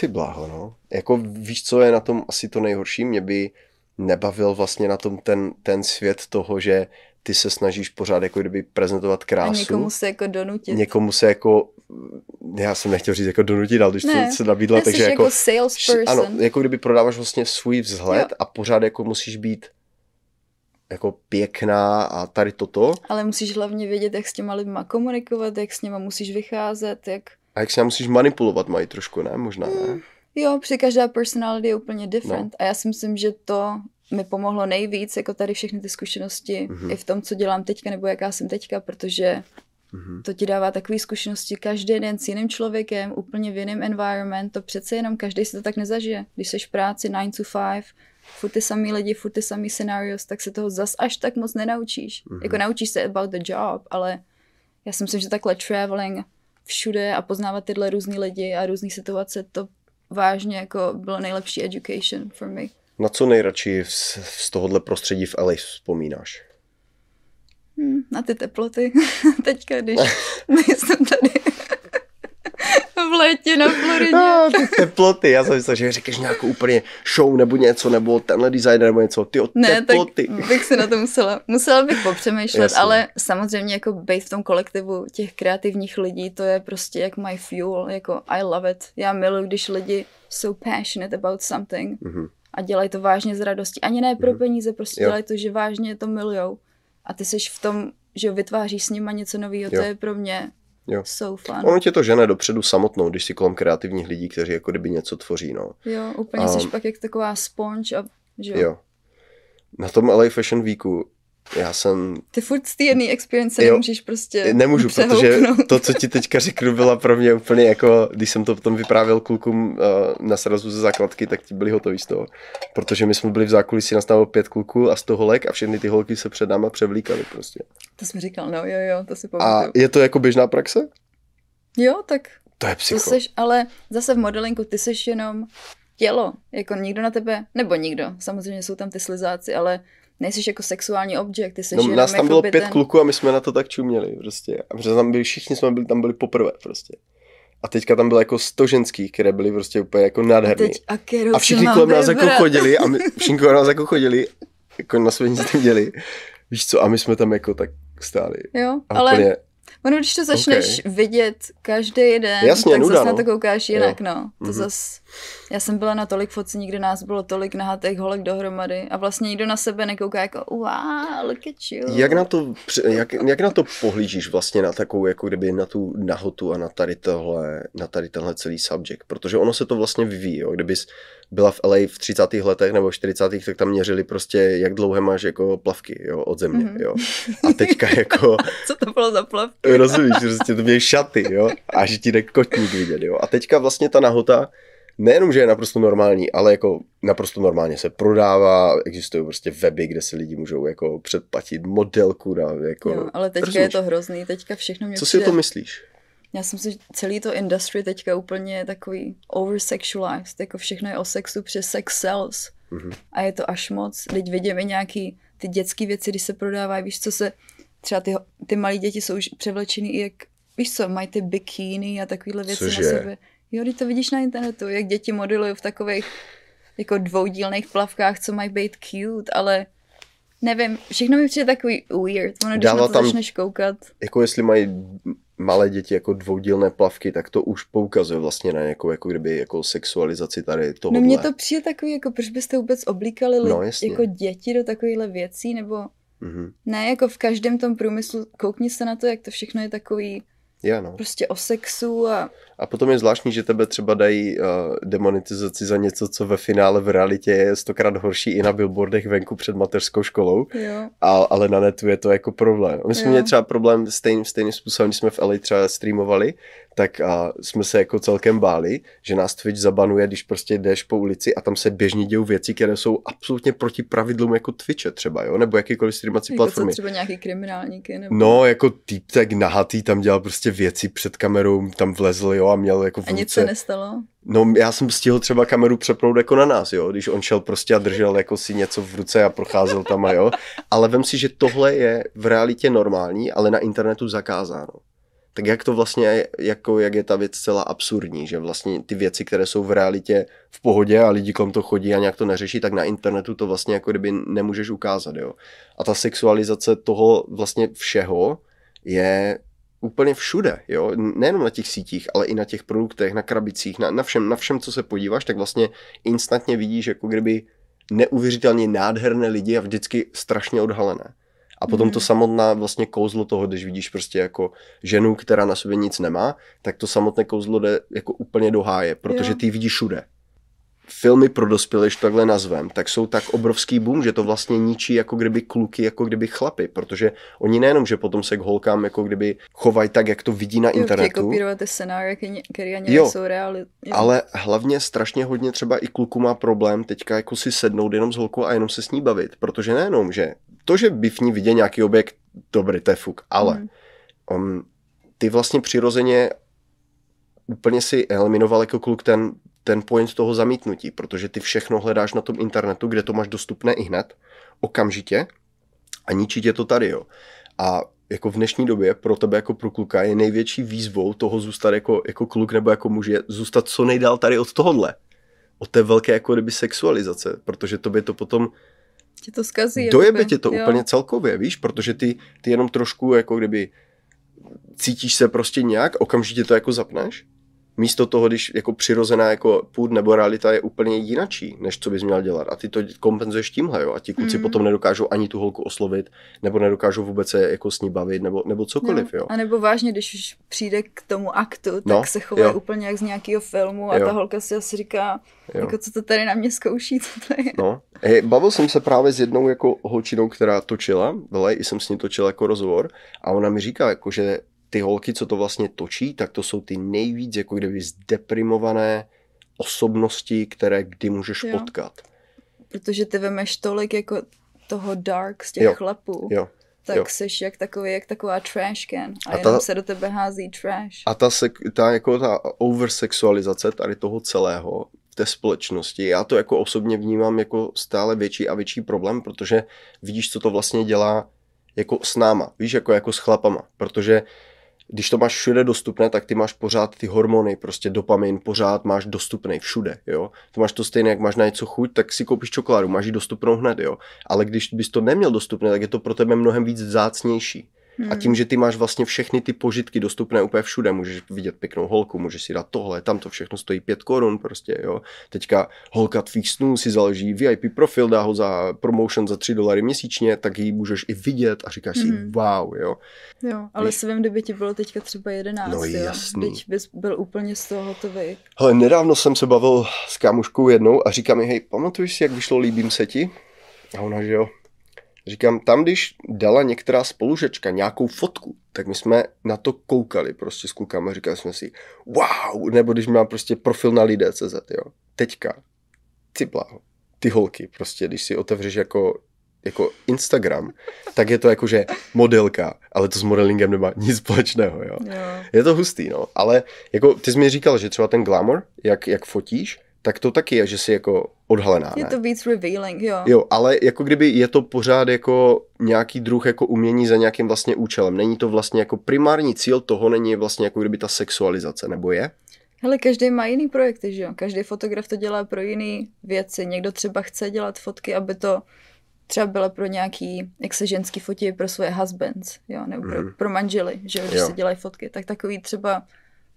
Ty bláho, no. Jako víš, co je na tom asi to nejhorší? Mě by nebavil vlastně na tom ten, ten svět toho, že ty se snažíš pořád jako kdyby prezentovat A krásu. někomu se jako donutit. někomu se jako, já jsem nechtěl říct jako donutit, ale když Ne, to se nabídla, takže jako, jako salesperson. ano, jako kdyby prodáváš vlastně svůj vzhled Jo. a pořád jako musíš být jako pěkná a tady toto. Ale musíš hlavně vědět, jak s těma lidma komunikovat, jak s nima musíš vycházet, jak... A jak se já musíš manipulovat, mají trošku, ne? Možná, ne? Jo, při každá personality je úplně different. No. A já si myslím, že to mi pomohlo nejvíc, jako tady všechny ty zkušenosti, Mhm. i v tom, co dělám teďka, nebo jaká jsem teďka, protože Mhm. to ti dává takové zkušenosti každý den s jiným člověkem, úplně v jiném environment, to přece jenom každý si to tak nezažije. Když jsi v práci 9 to 5, furt ty samý lidi, furt ty samý scenarios, tak se toho zas až tak moc nenaučíš. Mhm. Jako naučíš se about the job, ale já si myslím, že takhle traveling všude a poznávat tyhle různý lidi a různé situace, to vážně jako bylo nejlepší education for me. Na co nejradši z, z tohohle prostředí v LA vzpomínáš? Hmm, na ty teploty. Teďka, když jsem tady létě na Floridě. Ah, ty teploty, já jsem myslel, že řekneš nějakou úplně show nebo něco, nebo tenhle designer nebo něco, ty Ne, teploty. tak bych si na to musela, musela bych popřemýšlet, Jasně. ale samozřejmě jako být v tom kolektivu těch kreativních lidí, to je prostě jak my fuel, jako I love it. Já miluji, když lidi jsou passionate about something Mhm. a dělají to vážně z radosti. Ani ne pro peníze, prostě Jo. dělají to, že vážně to milujou. A ty jsi v tom, že vytváříš s nima něco nového, to je pro mě Jo. so fun. Ono tě to žene dopředu samotnou, když si kolem kreativních lidí, kteří jako kdyby něco tvoří, no. Jo, úplně A- jsi pak jak taková sponge a že jo. Jo. Na tom LA Fashion Weeku já jsem, Ty furt z té jedné experience Jo. nemůžeš prostě nemůžu, protože přehoupnout. to, co ti teďka řeknu, byla pro mě úplně jako, když jsem to potom vyprávěl klukům uh, na srazu ze základky, tak ti byli hotoví z toho. Protože my jsme byli v zákulisí, nastávalo pět kluků a z toho holek a všechny ty holky se před náma převlíkaly prostě. To jsem říkal, no jo, jo, to si A pamatuju. je to jako běžná praxe? Jo, tak To je to psycho. seš, ale zase v modelingu ty seš jenom tělo, jako nikdo na tebe, nebo nikdo, samozřejmě jsou tam ty slizáci, ale nejsi jako sexuální objekt, ty seš No, jenom nás tam jako bylo by pět ten... kluků a my jsme na to tak čuměli prostě. A protože tam byli, všichni jsme byli, tam byli poprvé prostě. A teďka tam bylo jako sto ženských, které byly prostě úplně jako A, teď, a, A všichni kolem nás jako chodili a my, všichni kolem nás jako chodili, jako na své nic neděli. Víš co, a my jsme tam jako tak stáli. Jo, A ale úplně, ono, když to začneš vidět každý den, Jasně, tak nuda, zase na no. to koukáš jinak, no. To Mhm. zas, já jsem byla na tolik focení, kde nás bylo tolik nahatých holek dohromady a vlastně nikdo na sebe nekouká jako wow, look at you. jak na, to, jak, jak na to pohlížíš vlastně na takovou, jako kdyby na tu nahotu a na tady tohle, na tady tenhle celý subject, protože ono se to vlastně vyvíjí, jo. Kdybys byla v LA v 30. letech nebo 40. tak tam měřili prostě, jak dlouhé máš jako plavky, jo, od země, Mhm. jo. A teďka jako, Co to bylo za plav? rozumíš, prostě to mějí šaty, jo, a že ti jde kotník vidět, jo. A teďka vlastně ta nahota, nejenom, že je naprosto normální, ale jako naprosto normálně se prodává, existují prostě weby, kde si lidi můžou jako předplatit modelku na jako... Jo, ale teďka rozumíš? je to hrozný, teďka všechno mě Co si přijde... o to myslíš? Já si myslím, že celý to industry teďka úplně takový oversexualized, jako všechno je o sexu přes sex sells. Mhm. A je to až moc. Teď vidím i nějaký ty dětské věci, když se prodávají, víš, co se, třeba ty, ty malí děti jsou už převlečený i jak, víš co, mají ty bikiny a takovéhle věci Cože? na sobě. Jo, když to vidíš na internetu, jak děti modelují v takových jako dvoudílných plavkách, co mají být cute, ale nevím, všechno mi přijde takový weird. Ono, když Dává na to tam- začneš koukat, Jako jestli mají malé děti jako dvoudílné plavky, tak to už poukazuje vlastně na nějakou jako kdyby jako sexualizaci tady toho. No mně to přijde takový, jako proč byste vůbec oblíkali li, No, jasně. jako děti do takovýchhle věcí, nebo Mhm. ne, jako v každém tom průmyslu, koukni se na to, jak to všechno je takový Já no. prostě o sexu a A potom je zvláštní, že tebe třeba dají uh, demonetizaci za něco, co ve finále v realitě je stokrát horší i na billboardech venku před mateřskou školou, jo. a, ale na netu je to jako problém. My jsme Jo. měli třeba problém stejným, stejným způsobem, když jsme v LA třeba streamovali, tak a jsme se jako celkem báli, že nás Twitch zabanuje, když prostě jdeš po ulici a tam se běžně dějou věci, které jsou absolutně proti pravidlům jako Twitche třeba, jo, nebo jakýkoliv streamovací Jako platformy. třeba nějaký kriminálníky, nebo No, jako týpek nahatý tam dělal prostě věci před kamerou, tam vlezl, jo, a měl jako v a nic se nestalo. No, já jsem stihl třeba kameru přepnout jako na nás, jo, když on šel prostě a držel jako si něco v ruce a procházel tam a jo. Ale vem si, že tohle je v realitě normální, ale na internetu zakázáno. Tak jak to vlastně, jako jak je ta věc celá absurdní, že vlastně ty věci, které jsou v realitě v pohodě a lidi kolem to chodí a nějak to neřeší, tak na internetu to vlastně jako kdyby nemůžeš ukázat, jo. A ta sexualizace toho vlastně všeho je úplně všude, jo, nejenom na těch sítích, ale i na těch produktech, na krabicích, na, na, všem, na všem, co se podíváš, tak vlastně instantně vidíš jako kdyby neuvěřitelně nádherné lidi a vždycky strašně odhalené. A potom Mhm. to samotná vlastně kouzlo toho, když vidíš prostě jako ženu, která na sobě nic nemá, tak to samotné kouzlo jde jako úplně do háje, protože Jo. ty vidíš všude. Filmy pro dospělé, když to takhle nazvem, tak jsou tak obrovský boom, že to vlastně ničí jako kdyby kluky, jako kdyby chlapy, protože oni nejenom, že potom se k holkám jako kdyby chovají tak, jak to vidí na Jo, internetu, kopírovat ty scénáře, které ani Jo. nejsou reali. jo. ale hlavně strašně hodně třeba i kluku má problém teďka jako si sednout jenom s holkou a jenom se s ní bavit, protože nejenom, že to, že by v ní viděl nějaký objekt, dobrý, to je fuk, ale Mhm. um, ty vlastně přirozeně úplně si eliminoval jako kluk ten, ten point toho zamítnutí, protože ty všechno hledáš na tom internetu, kde to máš dostupné i hned, okamžitě a ničí tě to tady, jo. A jako v dnešní době pro tebe jako pro kluka je největší výzvou toho zůstat jako, jako kluk nebo jako muž je zůstat co nejdál tady od tohohle. Od té velké jako kdyby sexualizace, protože tobě to potom Tě to zkazí. dojebe tě to jo. úplně celkově, víš, protože ty, ty jenom trošku jako kdyby cítíš se prostě nějak, okamžitě to jako zapneš, místo toho, když jako přirozená jako půd nebo realita je úplně jinačí, než co bys měl dělat. A ty to kompenzuješ tímhle, jo. A ti kluci Mhm. potom nedokážou ani tu holku oslovit, nebo nedokážou vůbec se jako s ní bavit, nebo, nebo cokoliv, jo. A nebo vážně, když už přijde k tomu aktu, tak No, se chová jo. úplně jak z nějakého filmu a Jo. ta holka si asi říká, jo. jako co to tady na mě zkouší, co to je. No, hej, bavil jsem se právě s jednou jako holčinou, která točila, vele, i jsem s ní točil jako rozhovor a ona mi říká, jako, že ty holky, co to vlastně točí, tak to jsou ty nejvíc jako kdyby zdeprimované osobnosti, které kdy můžeš Jo. potkat. Protože ty vemeš tolik jako toho dark z těch Jo. chlapů, Jo. tak jo. jsi jak takový, jak taková trash can a, A jenom ta- se do tebe hází trash. A ta, sek, ta, jako ta oversexualizace tady toho celého v té společnosti, já to jako osobně vnímám jako stále větší a větší problém, protože vidíš, co to vlastně dělá jako s náma, víš, jako, jako s chlapama, protože když to máš všude dostupné, tak ty máš pořád ty hormony, prostě dopamin, pořád máš dostupný všude, jo. To máš to stejné, jak máš na něco chuť, tak si koupíš čokoládu, máš ji dostupnou hned, jo. Ale když bys to neměl dostupné, tak je to pro tebe mnohem víc vzácnější. Hmm. A tím, že ty máš vlastně všechny ty požitky dostupné úplně všude, můžeš vidět pěknou holku, můžeš si dát tohle, tam to všechno stojí pět korun prostě, jo. Teďka holka tvých snů si založí VIP profil, dá ho za promotion za 3 dolary měsíčně, tak ji můžeš i vidět a říkáš si Mhm. wow, jo. Jo, ale Víš- si vím, kdyby ti bylo teďka třeba 11, No jo. jasný. Teď bys byl úplně z toho hotový. Hele, nedávno jsem se bavil s kámoškou jednou a říká mi, hej, pamatuješ si, jak vyšlo Líbím se ti? A ona, že jo. Říkám, tam, když dala některá spolužečka nějakou fotku, tak my jsme na to koukali prostě s klukama říkali jsme si, wow, nebo když má prostě profil na lidé.cz, jo. Teďka, ty bláho, ty holky, prostě, když si otevřeš jako, jako Instagram, tak je to jako, že modelka, ale to s modelingem nemá nic společného, jo. Jo. Je to hustý, no, ale jako ty jsi mi říkal, že třeba ten glamour, jak, jak fotíš, tak to taky je, že jsi jako odhalená, Je to víc revealing, jo. Jo, ale jako kdyby je to pořád jako nějaký druh jako umění za nějakým vlastně účelem. Není to vlastně jako primární cíl toho, není vlastně jako kdyby ta sexualizace, nebo je? Hele, každý má jiný projekty, že jo? Každý fotograf to dělá pro jiný věci. Někdo třeba chce dělat fotky, aby to třeba byla pro nějaký, jak se ženský fotí pro svoje husbands, jo, nebo pro, Mhm. pro manžely, že jo, když Jo. se dělají fotky, tak takový třeba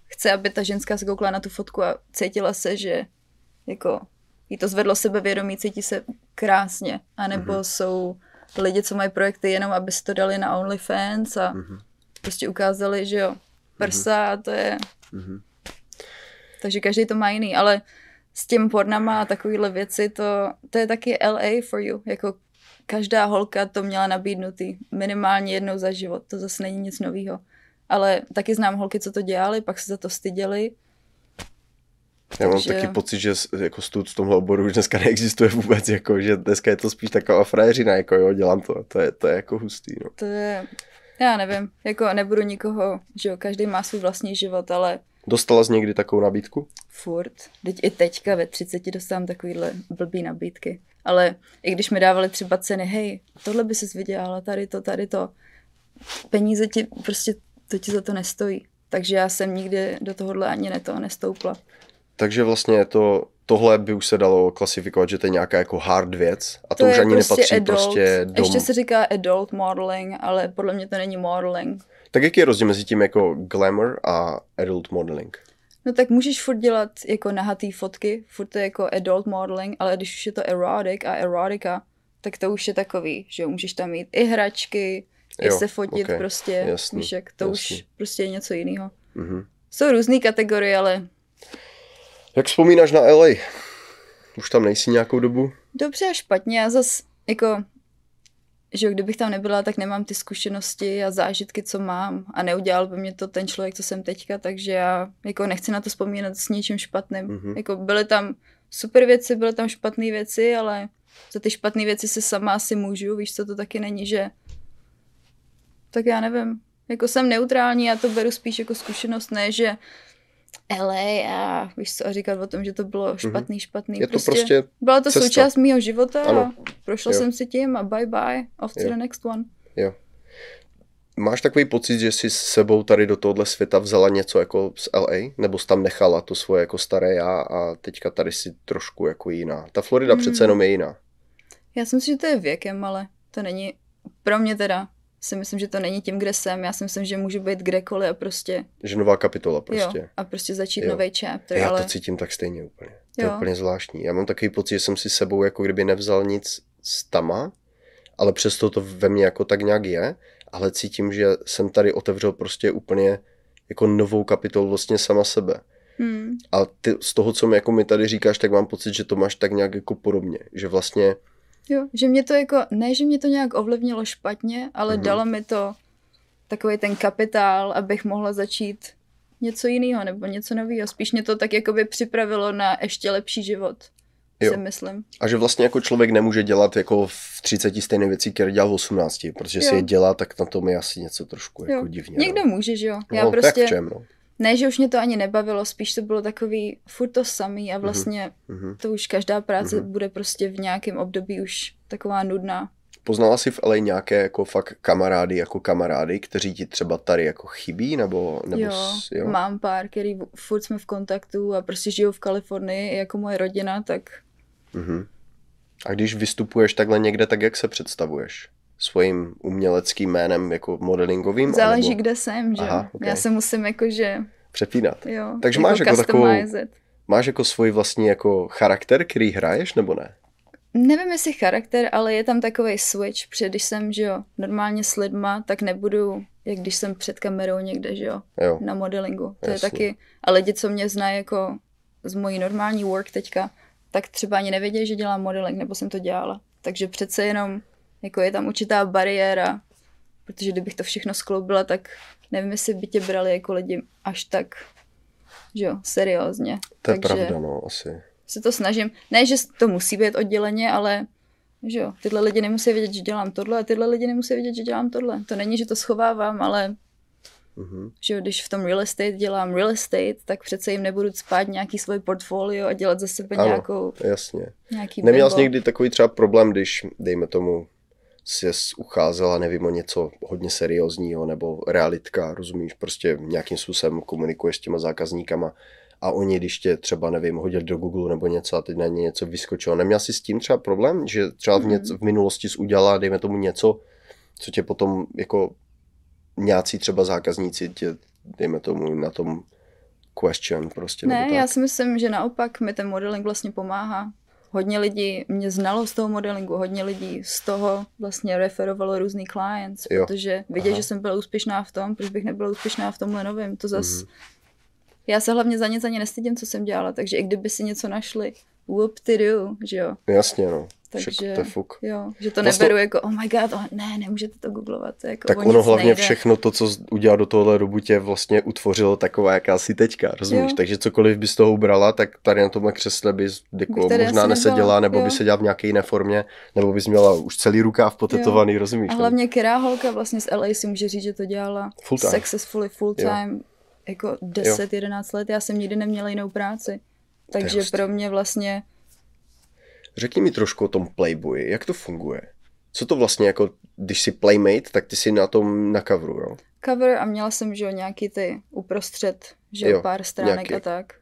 chce, aby ta ženská se koukla na tu fotku a cítila se, že jako jí to zvedlo sebevědomí, cítí se krásně, anebo Mhm. jsou lidi, co mají projekty jenom, aby si to dali na OnlyFans a Mhm. prostě ukázali, že jo, prsa a to je, Mhm. takže každý to má jiný, ale s těm pornama a takovýhle věci, to, to je taky LA for you, jako každá holka to měla nabídnutý minimálně jednou za život, to zase není nic novýho. Ale taky znám holky, co to dělali, pak se za to styděli. Já mám Takže- taky pocit, že jako stud v tomhle oboru už dneska neexistuje vůbec, jako, že dneska je to spíš taková frajeřina, jako jo, dělám to, to je, to je jako hustý, no. To je, já nevím, jako nebudu nikoho, že jo, každý má svůj vlastní život, ale Dostala jsi někdy takovou nabídku? furt. Teď i teďka ve 30 dostávám takovýhle blbý nabídky. Ale i když mi dávali třeba ceny, hej, tohle by ses vydělala, tady to, tady to, peníze ti prostě, to ti za to nestojí. Takže já jsem nikdy do tohohle ani ne to nestoupla. Takže vlastně to, tohle by už se dalo klasifikovat, že to je nějaká jako hard věc a to, To už ani nepatří adult. prostě do... Ještě se říká adult modeling, ale podle mě to není modeling. Tak jaký je rozdíl mezi tím jako glamour a adult modeling? No tak můžeš furt dělat jako nahatý fotky, furt to je jako adult modeling, ale když už je to erotic a erotika, tak to už je takový, že můžeš tam mít i hračky, i Jo, se fotit ok, prostě, jasný, víš jak, to jasný. už prostě je něco jiného. Mhm. Jsou různé kategorie, ale Jak vzpomínáš na LA? Už tam nejsi nějakou dobu? dobře a špatně, já zas jako, že kdybych tam nebyla, tak nemám ty zkušenosti a zážitky, co mám a neudělal by mě to ten člověk, co jsem teďka, takže já jako nechci na to vzpomínat s něčím špatným. Mhm. Jako byly tam super věci, byly tam špatné věci, ale za ty špatné věci se sama asi můžu, víš co, to taky není, že tak já nevím, jako jsem neutrální, já to beru spíš jako zkušenost, ne, že LA a víš co, a říkat o tom, že to bylo špatný, špatný. Mhm. Je to prostě byla to cesta. součást mýho života Ano. a prošla Jo. jsem si tím a bye bye, off to Jo. the next one. Jo. Máš takový pocit, že jsi s sebou tady do tohohle světa vzala něco jako z LA? Nebo jsi tam nechala to svoje jako staré já a teďka tady si trošku jako jiná? Ta Florida Hmm. přece jenom je jiná. Já si myslím, že to je věkem, ale to není, pro mě teda, si myslím, že to není tím, kde jsem. Já si myslím, že můžu být kdekoliv a prostě, Že nová kapitola prostě. jo, a prostě začít Jo. nový chapter, Já ale to cítím tak stejně úplně. To je Jo. úplně zvláštní. Já mám takový pocit, že jsem si sebou jako kdyby nevzal nic z tama, ale přesto to ve mně jako tak nějak je, ale cítím, že jsem tady otevřel prostě úplně jako novou kapitolu vlastně sama sebe. hmm, A ty, z toho, co mi, jako mi tady říkáš, tak mám pocit, že to máš tak nějak jako podobně. Že vlastně, jo, že mě to jako, ne, že mě to nějak ovlivnilo špatně, ale Mhm. hmm. dalo mi to takový ten kapitál, abych mohla začít něco jiného nebo něco nového. Spíš mě to tak jakoby připravilo na ještě lepší život, Jo. si myslím. a že vlastně jako člověk nemůže dělat jako v 30 stejné věci, které dělal v 18, protože si Jo. je dělá, tak na tom je asi něco trošku Jo. jako divně. Někdo no. může, že jo. Já no, prostě, tak v čem, no. Ne, že už mě to ani nebavilo, spíš to bylo takový furt to samý a vlastně Mhm. to už každá práce Mhm. bude prostě v nějakém období už taková nudná. Poznala jsi v LA nějaké jako fakt kamarády, jako kamarády, kteří ti třeba tady jako chybí, nebo, nebo jo, s, jo? mám pár, který furt jsme v kontaktu a prostě žijou v Kalifornii jako moje rodina, tak Mhm. A když vystupuješ takhle někde, tak jak se představuješ? Svým uměleckým jménem jako modelingovým? záleží, anebo kde jsem, že jo. Aha, ok. Já se musím jakože, Přepínat. jo, Takže máš jako it. Máš jako svůj vlastní jako charakter, který hraješ, nebo ne? Nevím, jestli charakter, ale je tam takový switch, protože když jsem, že jo, normálně s lidma, tak nebudu, jak když jsem před kamerou někde, že jo, Jo. na modelingu. To Jasně. je taky, a lidi, co mě znají jako z mojí normální work teďka, tak třeba ani nevěděli, že dělám modeling, nebo jsem to dělala. Takže přece jenom, jako je tam určitá bariéra, protože kdybych to všechno skloubila, tak nevím, jestli by tě brali jako lidi až tak, že jo, seriózně. To je Takže pravda, no, asi. se to snažím, ne, že to musí být odděleně, ale že jo, tyhle lidi nemusí vědět, že dělám tohle a tyhle lidi nemusí vědět, že dělám tohle. To není, že to schovávám, ale Mhm. že jo, když v tom real estate dělám real estate, tak přece jim nebudu spát nějaký svůj portfolio a dělat za sebe Ano. nějakou, Jasně. nějaký Neměl jsi někdy takový třeba problém, když, dejme tomu, jsi ucházela, nevím, o něco hodně seriózního, nebo realitka, rozumíš, prostě nějakým způsobem komunikuješ s těma zákazníkama a oni, když tě třeba, nevím, hodili do Google nebo něco a teď na ně něco vyskočilo. Neměl jsi s tím třeba problém, že třeba v, něco, v minulosti jsi udělala, dejme tomu něco, co tě potom jako nějací třeba zákazníci tě, dejme tomu, na tom question prostě. Ne, já si myslím, že naopak mi ten modeling vlastně pomáhá. Hodně lidí mě znalo z toho modelingu, hodně lidí z toho vlastně referovalo různý clients, Jo. protože vidět, Aha. že jsem byla úspěšná v tom, proč bych nebyla úspěšná v tomhle novém, to zas... Mhm. Já se hlavně za nic ani nestydím, co jsem dělala, takže i kdyby si něco našli, whoop ty do, že jo. Jasně, no. Takže. To fuk. jo, že to Vlastně- neberu jako, oh my god, oh, ne, nemůžete to googlovat, jako Tak ono hlavně nejde. všechno to, co udělal do tohohle dobu, tě vlastně utvořilo taková, jaká si teďka, rozumíš? Jo. Takže cokoliv bys toho ubrala, tak tady na tomhle křesle bys jako, možná neseděla, nebo jo. by seděla v nějaké jiné formě, nebo bys měla už celý rukáv potetovaný, rozumíš? A hlavně Kira holka vlastně z LA si může říct, že to dělala Full time. successfully full Jo. time, jako 10-11 let. Já jsem nikdy neměla jinou práci. Takže pro mě vlastně, Řekni mi trošku o tom Playboyi, jak to funguje? Co to vlastně jako, když jsi playmate, tak ty jsi na tom na coveru, jo? cover a měla jsem, že jo, nějaký ty uprostřed, že Jo, jo, pár stránek nějaký. a tak.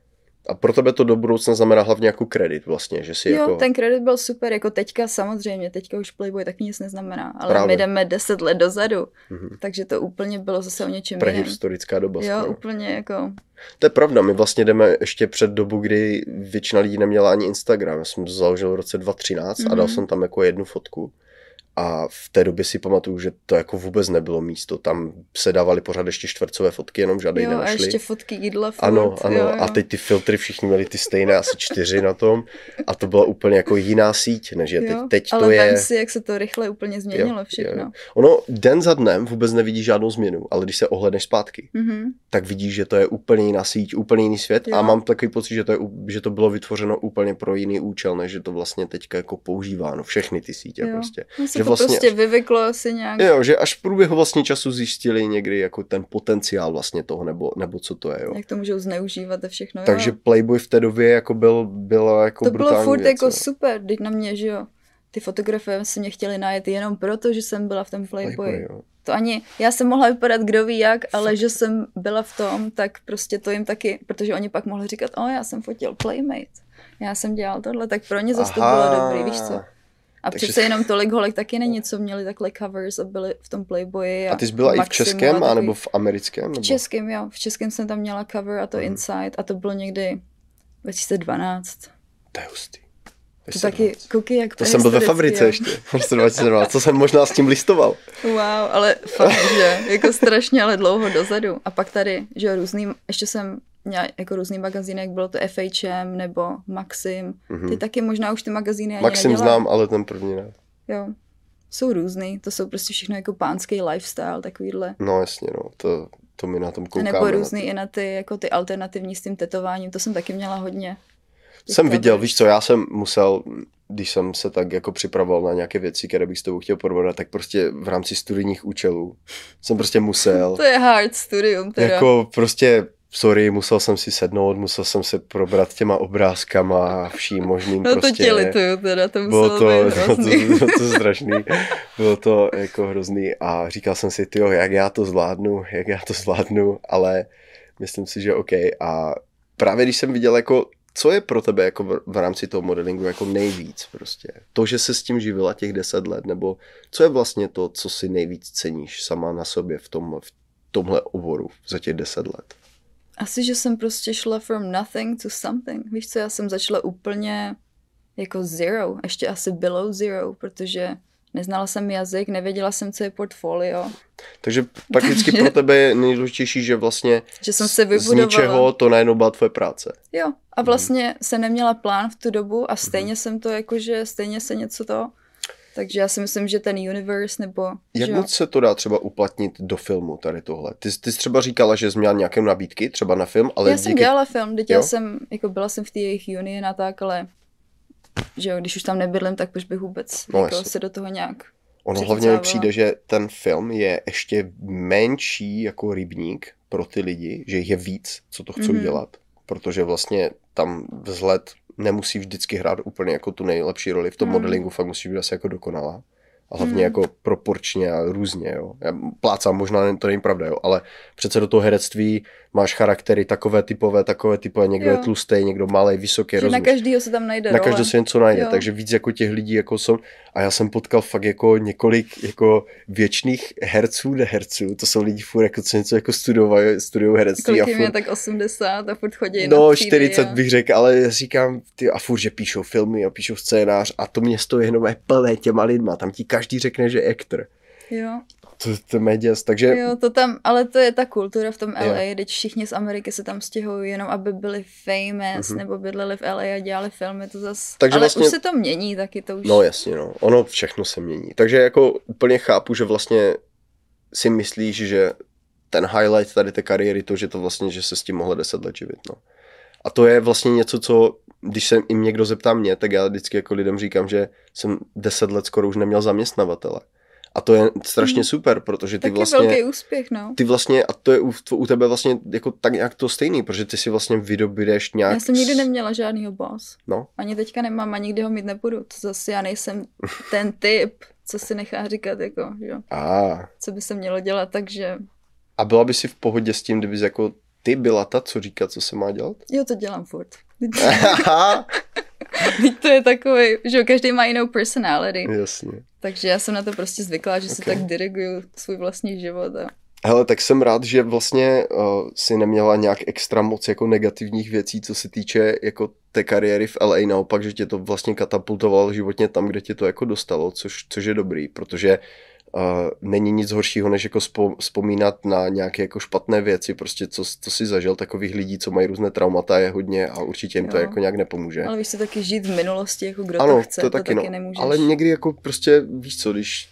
A pro tebe to do budoucna znamená hlavně jako kredit vlastně, že si Jo, jako... ten kredit byl super, jako teďka samozřejmě, teďka už Playboy taky nic neznamená, ale Právě. my jdeme 10 let dozadu, Mhm. takže to úplně bylo zase o něčem jiném. Prehistorická doba. Jo, skoro. úplně jako, To je pravda, my vlastně jdeme ještě před dobu, kdy většina lidí neměla ani Instagram. Já jsem to založil v roce 2013 mm-hmm. a dal Mhm. jsem tam jako jednu fotku. A v té době si pamatuju, že to jako vůbec nebylo místo. Tam se dávaly pořád ještě čtvrtcové fotky, jenom žádný jo, a nenašli. ještě fotky jídla furt, Ano, ano. jo, A jo. teď ty filtry všichni měli ty stejné, asi čtyři na tom. A to byla úplně jako jiná síť, než je teď. Jo, Teď to ale je... vem si, jak se to rychle úplně změnilo Jo, všechno. jo. Ono den za dnem vůbec nevidí žádnou změnu, ale když se ohledneš zpátky, Mhm. tak vidíš, že to je úplně jiná síť, úplně jiný svět a Jo. mám takový pocit, že to, je, že to bylo vytvořeno úplně pro jiný účel, než že to vlastně teďka jako používáno, všechny ty sítě Jo. prostě. To vlastně prostě až- vyvyklo asi nějak. Jo, že až v průběhu vlastně času zjistili někdy jako ten potenciál vlastně toho, nebo, nebo co to je, jo. Jak to můžou zneužívat a všechno. Takže jo. Playboy v té době jako byl, byla jako to bylo furt věc, jako jo. super, teď na mě, že jo. Ty fotografie si mě chtěli najet jenom proto, že jsem byla v tom Playboy. Playboy, jo. To ani, já jsem mohla vypadat kdo ví jak, ale že jsem byla v tom, tak prostě to jim taky, protože oni pak mohli říkat, o, já jsem fotil Playmate, já jsem dělal tohle, tak pro ně zase to bylo dobrý, víš co. A Takže- přece jenom tolik holek taky není, co měli takhle covers a byli v tom Playboyi. A, A ty jsi byla i v Maximu českém, a takový- anebo v americkém? Nebo? V českém, jo. V českém jsem tam měla cover a to Mhm. Inside a to bylo někdy 2012. To je hustý. To taky, koukej, jak To jsem byl ve fabrice jo. ještě, v roce 2012, to jsem možná s tím listoval. Wow, ale fakt, že jako strašně, ale dlouho dozadu. A pak tady, že jo, různý, ještě jsem měla jako různý magazíny, jak bylo to FHM nebo Maxim. Ty taky možná už ty magazíny ani. Maxim nedělají. znám, ale ten první ne. Jo. Jsou různý, to jsou prostě všechno jako pánský lifestyle, takovýhle. No jasně, no, to, to my na tom koukáme. nebo na různý to. i na ty, jako ty alternativní s tím tetováním, to jsem taky měla hodně. Jsem viděl, víš co, já jsem musel, když jsem se tak jako připravoval na nějaké věci, které bych s tebou chtěl probrat, tak prostě v rámci studijních účelů jsem prostě musel, To je hard studium teda. jako prostě, sorry, musel jsem si sednout, musel jsem se probrat těma obrázkama a vším možným no prostě. to tě lituju teda, to bylo muselo to, být bylo to, hrozný. bylo to strašný, bylo to jako hrozný a říkal jsem si, tyjo, jak já to zvládnu, jak já to zvládnu, ale myslím si, že OK a právě když jsem viděl jako co je pro tebe jako v, v rámci toho modelingu jako nejvíc prostě? To, že se s tím živila těch deset let, nebo co je vlastně to, co si nejvíc ceníš sama na sobě v, tom, v tomhle oboru za těch deset let? Asi, že jsem prostě šla from nothing to something. Víš co, já jsem začala úplně jako zero, ještě asi below zero, protože neznala jsem jazyk, nevěděla jsem, co je portfolio, Takže prakticky pro tebe je nejdůležitější, že vlastně že jsem se z ničeho to najednou byla tvoje práce. Jo, a vlastně jsem neměla plán v tu dobu a stejně jsem to jakože, stejně se něco to, takže já si myslím, že ten universe nebo, Jak že moc se to dá třeba uplatnit do filmu, tady tohle? Ty, ty jsi třeba říkala, že jsi měla nějaké nabídky, třeba na film, ale já jsem dělala film, teď Jo? já jsem, jako byla jsem v té jejich unii a tak, ale že jo, když už tam nebydlím, tak proč bych vůbec No, jako se do toho nějak Ono hlavně mi přijde, že ten film je ještě menší jako rybník pro ty lidi, že jich je víc, co to chcou Mhm. mm-hmm. dělat. Protože vlastně tam vzhled nemusí vždycky hrát úplně jako tu nejlepší roli. V tom Mhm. modelingu fakt musí být asi jako dokonalá. A hlavně mm. jako proporčně a různě, jo. Já plácám, možná to není pravda, jo, ale přece do toho herectví máš charaktery takové typové, takové typové, někdo jo. je tlustý, někdo malý, vysoký, Že na každého se tam najde Na každého se něco najde, jo. takže víc jako těch lidí, jako jsou. A já jsem potkal fakt jako několik jako věčných herců, neherců, to jsou lidi furt jako co něco jako studovají, studují herectví. Kolik a furt, je tak 80 a furt chodí No, na 40 a... bych řekl, ale já říkám, ty a furt, že píšou filmy a píšou scénář a to město je jenom je plné těma lidma, tam ti každý řekne, že je actor. Jo. To, to je děs, takže... Jo, to tam, ale to je ta kultura v tom LA, teď všichni z Ameriky se tam stěhují jenom, aby byli famous, mm-hmm. nebo bydleli v LA a dělali filmy, to zas... Takže ale vlastně... už se to mění taky, to už... No jasně, no. Ono všechno se mění. Takže jako úplně chápu, že vlastně si myslíš, že ten highlight tady té kariéry, to, že to vlastně, že se s tím mohlo deset let živit, no. A to je vlastně něco, co, když se jim někdo zeptá mě, tak já vždycky jako lidem říkám, že jsem deset let skoro už neměl zaměstnavatele. A to je strašně hmm. super, protože ty Taky vlastně... velký úspěch, no. Ty vlastně, a to je u, u tebe vlastně jako tak nějak to stejný, protože ty si vlastně vydobídeš nějak... Já jsem nikdy neměla žádnýho boss. No. Ani teďka nemám a nikdy ho mít nebudu. To zase já nejsem ten typ, co si nechá říkat, jako, jo. A. Co by se mělo dělat, takže... A byla by si v pohodě s tím, kdybys jako ty byla ta, co říká, co se má dělat? Jo, to dělám furt. Teď to je takový, že každý má jinou personality. Jasně. Takže já jsem na to prostě zvyklá, že okay. si tak diriguju svůj vlastní život. A... Hele, tak jsem rád, že vlastně uh, si neměla nějak extra moc jako negativních věcí, co se týče jako té kariéry v LA, naopak, že tě to vlastně katapultovalo životně tam, kde tě to jako dostalo, což, což je dobrý, protože Uh, není nic horšího, než jako spo, vzpomínat na nějaké jako špatné věci, prostě co, co si zažil, takových lidí, co mají různé traumata, je hodně a určitě jim jo. to jako nějak nepomůže. Ale víš se taky žít v minulosti, jako kdo ano, to chce, to, to taky, taky no. nemůžeš. Ale někdy jako prostě, víš co, když,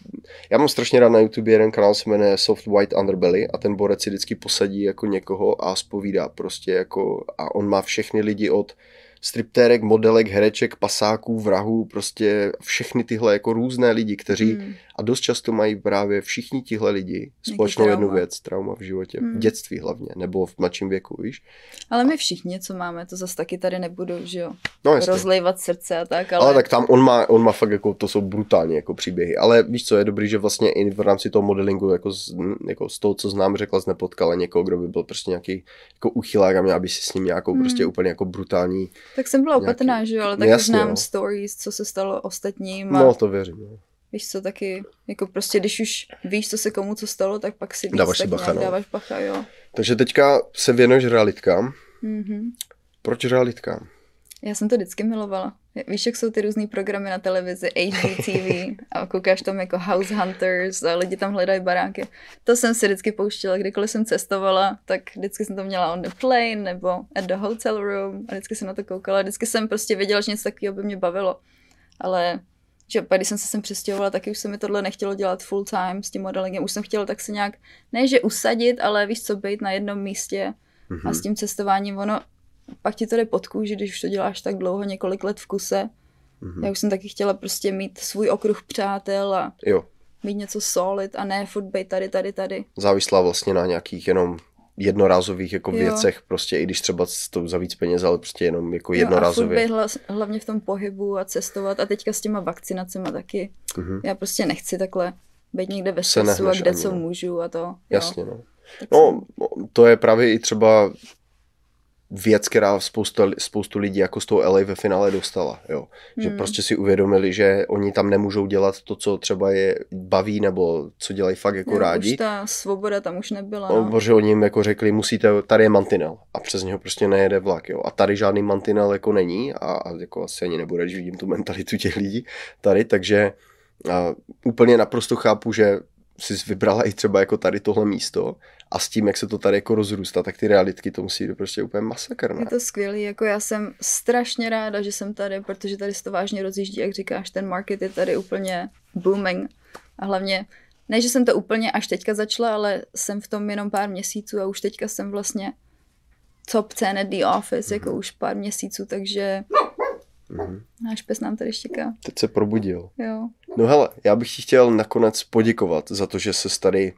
já mám strašně rád na YouTube jeden kanál, se jmenuje Soft White Underbelly a ten borec si vždycky posadí jako někoho a spovídá prostě jako a on má všechny lidi od striptérek, modelek, hereček, pasáků, vrahů, prostě všechny tyhle jako různé lidi, kteří hmm. A dost často mají právě všichni tihle lidi společnou jednu věc, trauma v životě, hmm. v dětství hlavně, nebo v mladším věku, víš. Ale my všichni, co máme, to zase taky tady nebudu, že jo, no, rozlejvat srdce a tak, ale... ale... tak tam on má, on má fakt jako, to jsou brutální jako příběhy, ale víš co, je dobrý, že vlastně i v rámci toho modelingu, jako z, jako z toho, co znám, řekla, jsi nepotkala někoho, kdo by byl prostě nějaký jako uchylák a měla by si s ním nějakou hmm. prostě úplně jako brutální tak jsem byla opatrná, že jo, ale taky znám jo. stories, co se stalo ostatním. A... No, to věřím. No. Víš co, taky, jako prostě, když už víš, co se komu co stalo, tak pak si víc, dáváš tak si bacha, no. dáváš bacha, jo. Takže teďka se věnuješ realitkám. Mm-hmm. Proč realitkám? Já jsem to vždycky milovala. Víš, jak jsou ty různý programy na televizi, HGTV a koukáš tam jako House Hunters a lidi tam hledají baráky. To jsem si vždycky pouštěla, kdykoliv jsem cestovala, tak vždycky jsem to měla on the plane nebo at the hotel room a vždycky jsem na to koukala. Vždycky jsem prostě věděla, že něco takového by mě bavilo. Ale že pak, když jsem se sem přestěhovala, taky už se mi tohle nechtělo dělat full time s tím modelingem. Už jsem chtěla tak se nějak, ne že usadit, ale víš co, být na jednom místě mm-hmm. a s tím cestováním, ono pak ti to jde pod kůži, když už to děláš tak dlouho, několik let v kuse. Mm-hmm. Já už jsem taky chtěla prostě mít svůj okruh přátel a jo. mít něco solid a ne furt být tady, tady, tady. Závislá vlastně na nějakých jenom jednorázových jako jo. věcech, prostě i když třeba to za víc peněz, ale prostě jenom jako jednorázově. Jo, a být hlavně v tom pohybu a cestovat a teďka s těma vakcinacemi taky. Mm-hmm. Já prostě nechci takhle být někde ve stresu a kde ani, co no. můžu a to. Jasně, no. no, jsem... to je právě i třeba věc, která spousta, spoustu lidí jako z toho LA ve finále dostala. Jo. Že hmm. prostě si uvědomili, že oni tam nemůžou dělat to, co třeba je baví, nebo co dělají fakt jako jo, rádi. Už ta svoboda tam už nebyla. No. Protože oni jim jako řekli, musíte, tady je mantinel a přes něho prostě nejede vlak. Jo. A tady žádný mantinel jako není a, a jako asi ani nebude, když vidím tu mentalitu těch lidí tady, takže a, úplně naprosto chápu, že si vybrala i třeba jako tady tohle místo a s tím, jak se to tady jako rozrůstá, tak ty realitky to musí být prostě úplně masakr. Ne? Je to skvělý, jako já jsem strašně ráda, že jsem tady, protože tady se to vážně rozjíždí, jak říkáš, ten market je tady úplně booming a hlavně ne, že jsem to úplně až teďka začala, ale jsem v tom jenom pár měsíců a už teďka jsem vlastně top 10 at the office, mm-hmm. jako už pár měsíců, takže mm-hmm. náš pes nám tady štěká. Teď se probudil. Jo. No hele, já bych ti chtěl nakonec poděkovat za to, že se tady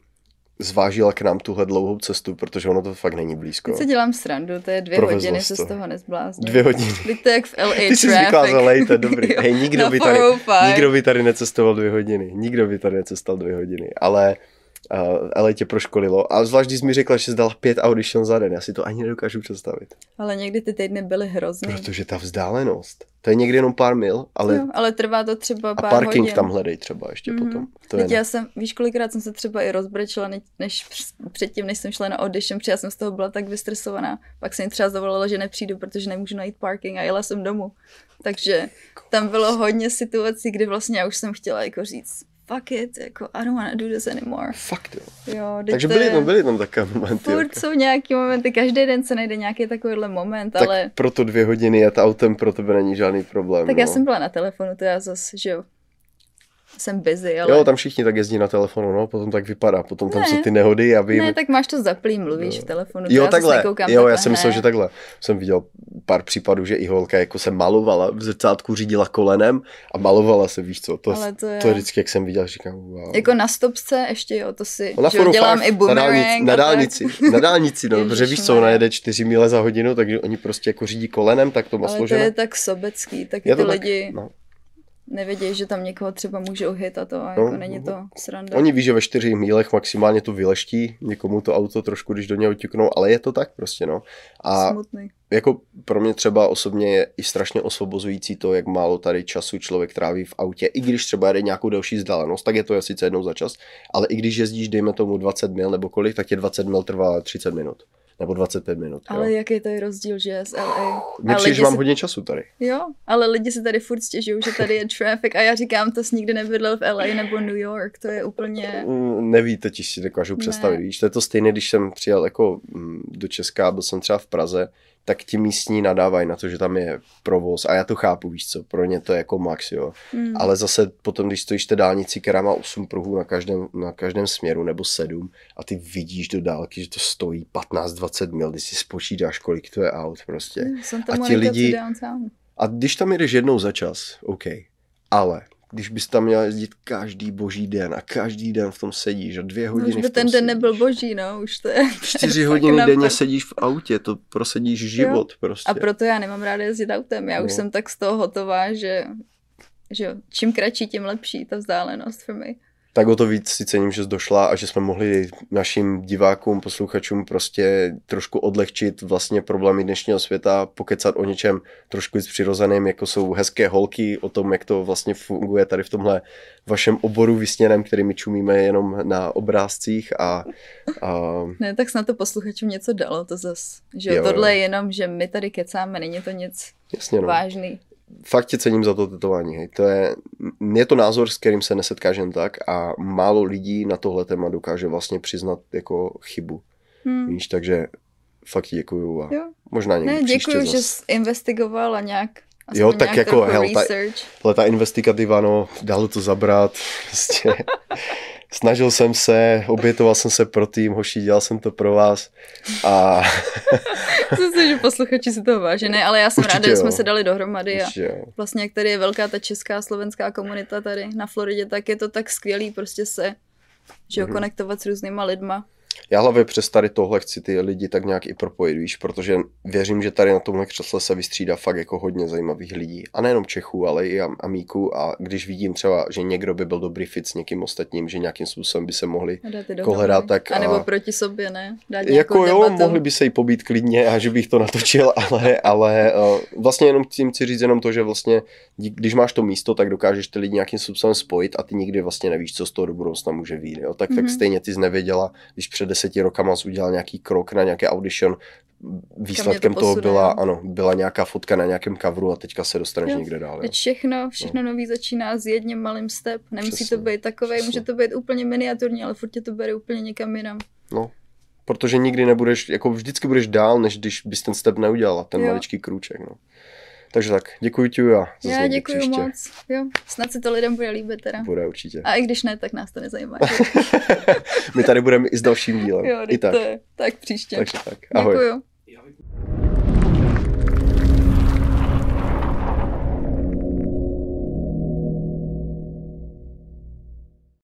zvážila k nám tuhle dlouhou cestu, protože ono to fakt není blízko. Teď si dělám srandu, to je dvě Provezlo hodiny, se z toho nezbláznil. Dvě hodiny. Teď to jak v LA Ty jsi traffic. zvyklá za lej, to je dobrý. Hej, nikdo by, tady, 405. nikdo by tady necestoval dvě hodiny. Nikdo by tady necestoval dvě hodiny. Ale ale tě proškolilo. A zvlášť, když jsi mi řekla, že jsi dala pět audition za den. Já si to ani nedokážu představit. Ale někdy ty týdny byly hrozný. Protože ta vzdálenost, to je někdy jenom pár mil, ale jo, ale trvá to třeba a pár parking hodin. tam hledej třeba ještě Mhm. potom. To je já jsem, víš, kolikrát jsem se třeba i rozbrečela, než, než př- předtím, než jsem šla na audition, protože já jsem z toho byla tak vystresovaná. Pak jsem třeba zavolala, že nepřijdu, protože nemůžu najít parking a jela jsem domů. Takže tam bylo hodně situací, kdy vlastně já už jsem chtěla jako říct, fuck it, jako I don't wanna do this anymore. Fakt jo. Jo, Takže byly tam, byly tam takové momenty. Furt jako. jsou nějaký momenty, každý den se najde nějaký takovýhle moment, Tak ale proto dvě hodiny jet autem pro tebe není žádný problém. tak no. já jsem byla na telefonu, to já zase, že jo, jsem busy, ale... Jo, tam všichni tak jezdí na telefonu, no, potom tak vypadá, potom tam Ne. jsou ty nehody a vy... Ne, tak máš to zaplý, mluvíš Jo. v telefonu. Jo, já takhle, jo, já takhle, jsem myslel, že takhle. Jsem viděl pár případů, že i holka jako se malovala, v zrcátku řídila kolenem a malovala se, víš co, to, Ale to je- to je vždycky, jak jsem viděl, říkám, wow. Jako na stopce ještě jo, to si, No na že jo, dělám fakt, i na boomerang. dálnici, na a tak. dálnici, na dálnici, no, protože víš co, ona jede 4 míle za hodinu, takže oni prostě jako řídí kolenem, tak to má Ale to je tak sobecký, taky Je ty lidi no. Nevědějí, že tam někoho třeba můžou hit a to, a No, jako není to sranda. Oni ví, že ve 4 mílech maximálně to vyleští, někomu to auto trošku, když do něho ťuknou, ale je to tak prostě, no. A Smutný. jako pro mě třeba osobně je i strašně osvobozující to, jak málo tady času člověk tráví v autě. I když třeba jede nějakou delší vzdálenost, tak je to sice jednou za čas, ale i když jezdíš, dejme tomu 20 mil nebo kolik, tak tě 20 mil trvá 30 minut. Nebo 25 minut. Ale jo. jaký to je rozdíl, že je z LA. Mně přijde, že mám si- hodně času tady. Jo, ale lidi si tady furt stěžují, že tady je traffic a já říkám, to jsi nikdy nebydlel v LA nebo New York, to je úplně... Mm, Neví, teď si dokážu představit, Ne. víš, to je to stejné, když jsem přijel jako mm, do Česka, byl jsem třeba v Praze, tak ti místní nadávají na to, že tam je provoz a já to chápu, víš co, pro ně to je jako max, jo. Hmm. Ale zase potom, když stojíš té dálnici, která má 8 pruhů na každém, na každém směru nebo 7 a ty vidíš do dálky, že to stojí 15-20 mil, když si spočítáš, kolik to je aut prostě. Santa a ti lidi-. A když tam jedeš jednou za čas, OK, ale když bys tam měl jezdit každý boží den a každý den v tom sedíš a dvě No, hodiny už by ten den sedíš. nebyl boží, no, už to je... Čtyři hodiny denně prd. sedíš v autě, to prosedíš život prostě. A proto já nemám ráda jezdit autem, já už No. jsem tak z toho hotová, že, že jo, čím kratší, tím lepší ta vzdálenost for me. Tak o to víc si cením, že jsi došla a že jsme mohli našim divákům, posluchačům prostě trošku odlehčit vlastně problémy dnešního světa, pokecat o něčem trošku víc přirozeným, jako jsou hezké holky, o tom, jak to vlastně funguje tady v tomhle vašem oboru vysněném, který my čumíme jenom na obrázcích a, a Ne, tak snad to posluchačům něco dalo, to zas. Že jo, tohle jo. je jenom, že my tady kecáme, není to nic jasně no. vážný. Fakt tě cením za to tetování. Hej. To je, je to názor, s kterým se nesetkáš jen tak a málo lidí na tohle téma dokáže vlastně přiznat jako chybu. Hm. Víš, takže fakt ti děkuju a Jo. možná někdy Ne, děkuji, že jsi investigoval a nějak aspoň Jo, tak jako, hel, ta- ta investigativa, no, dalo to zabrat. Prostě. Snažil jsem se, obětoval jsem se pro tým, hoši, dělal jsem to pro vás a Myslím si, že posluchači si toho váží. Ne, ale já jsem Určitě ráda, že jo. jsme se dali dohromady a Určitě jo. vlastně jak tady je velká ta česká a slovenská komunita tady na Floridě, tak je to tak skvělý prostě se že jo, Mhm. konektovat s různýma lidma. Já hlavně přes tady tohle chci ty lidi tak nějak i propojit, víš, protože věřím, že tady na tomhle křesle se vystřídá fakt jako hodně zajímavých lidí. A nejenom Čechů, ale i am- amíků a když vidím třeba, že někdo by byl dobrý fit s někým ostatním, že nějakým způsobem by se mohli dohromady. tak A nebo proti sobě, ne? Dát Jako jo, debatu. mohli by se jí pobít klidně a že bych to natočil, ale, ale uh, vlastně jenom tím chci říct jenom to, že vlastně když máš to místo, tak dokážeš ty lidi nějakým způsobem spojit a ty nikdy vlastně nevíš, co z toho do budoucna může být. Jo? Tak, mm-hmm. tak Mhm. stejně ty jsi nevěděla, když před deseti rokama udělal nějaký krok na nějaké audition, výsledkem toho posune, byla, ano, byla nějaká fotka na nějakém coveru a teďka se dostaneš Jo. někde dál. Jo? Všechno, všechno nový začíná s jedním malým step. Nemusí No. Přesně, to být takový, může to být úplně miniaturní, ale furt tě to bere úplně někam jinam. No, protože nikdy nebudeš, jako vždycky budeš dál, než když bys ten step neudělala, ten Jo. maličký krůček. No. Takže tak, děkuji ti a zase Já děkuji příště. moc. Jo, snad se to lidem bude líbit teda. Bude určitě. A i když ne, tak nás to nezajímá. My tady budeme i s dalším dílem. jo, I tak. To je, tak příště. Takže tak. Ahoj. Děkuju.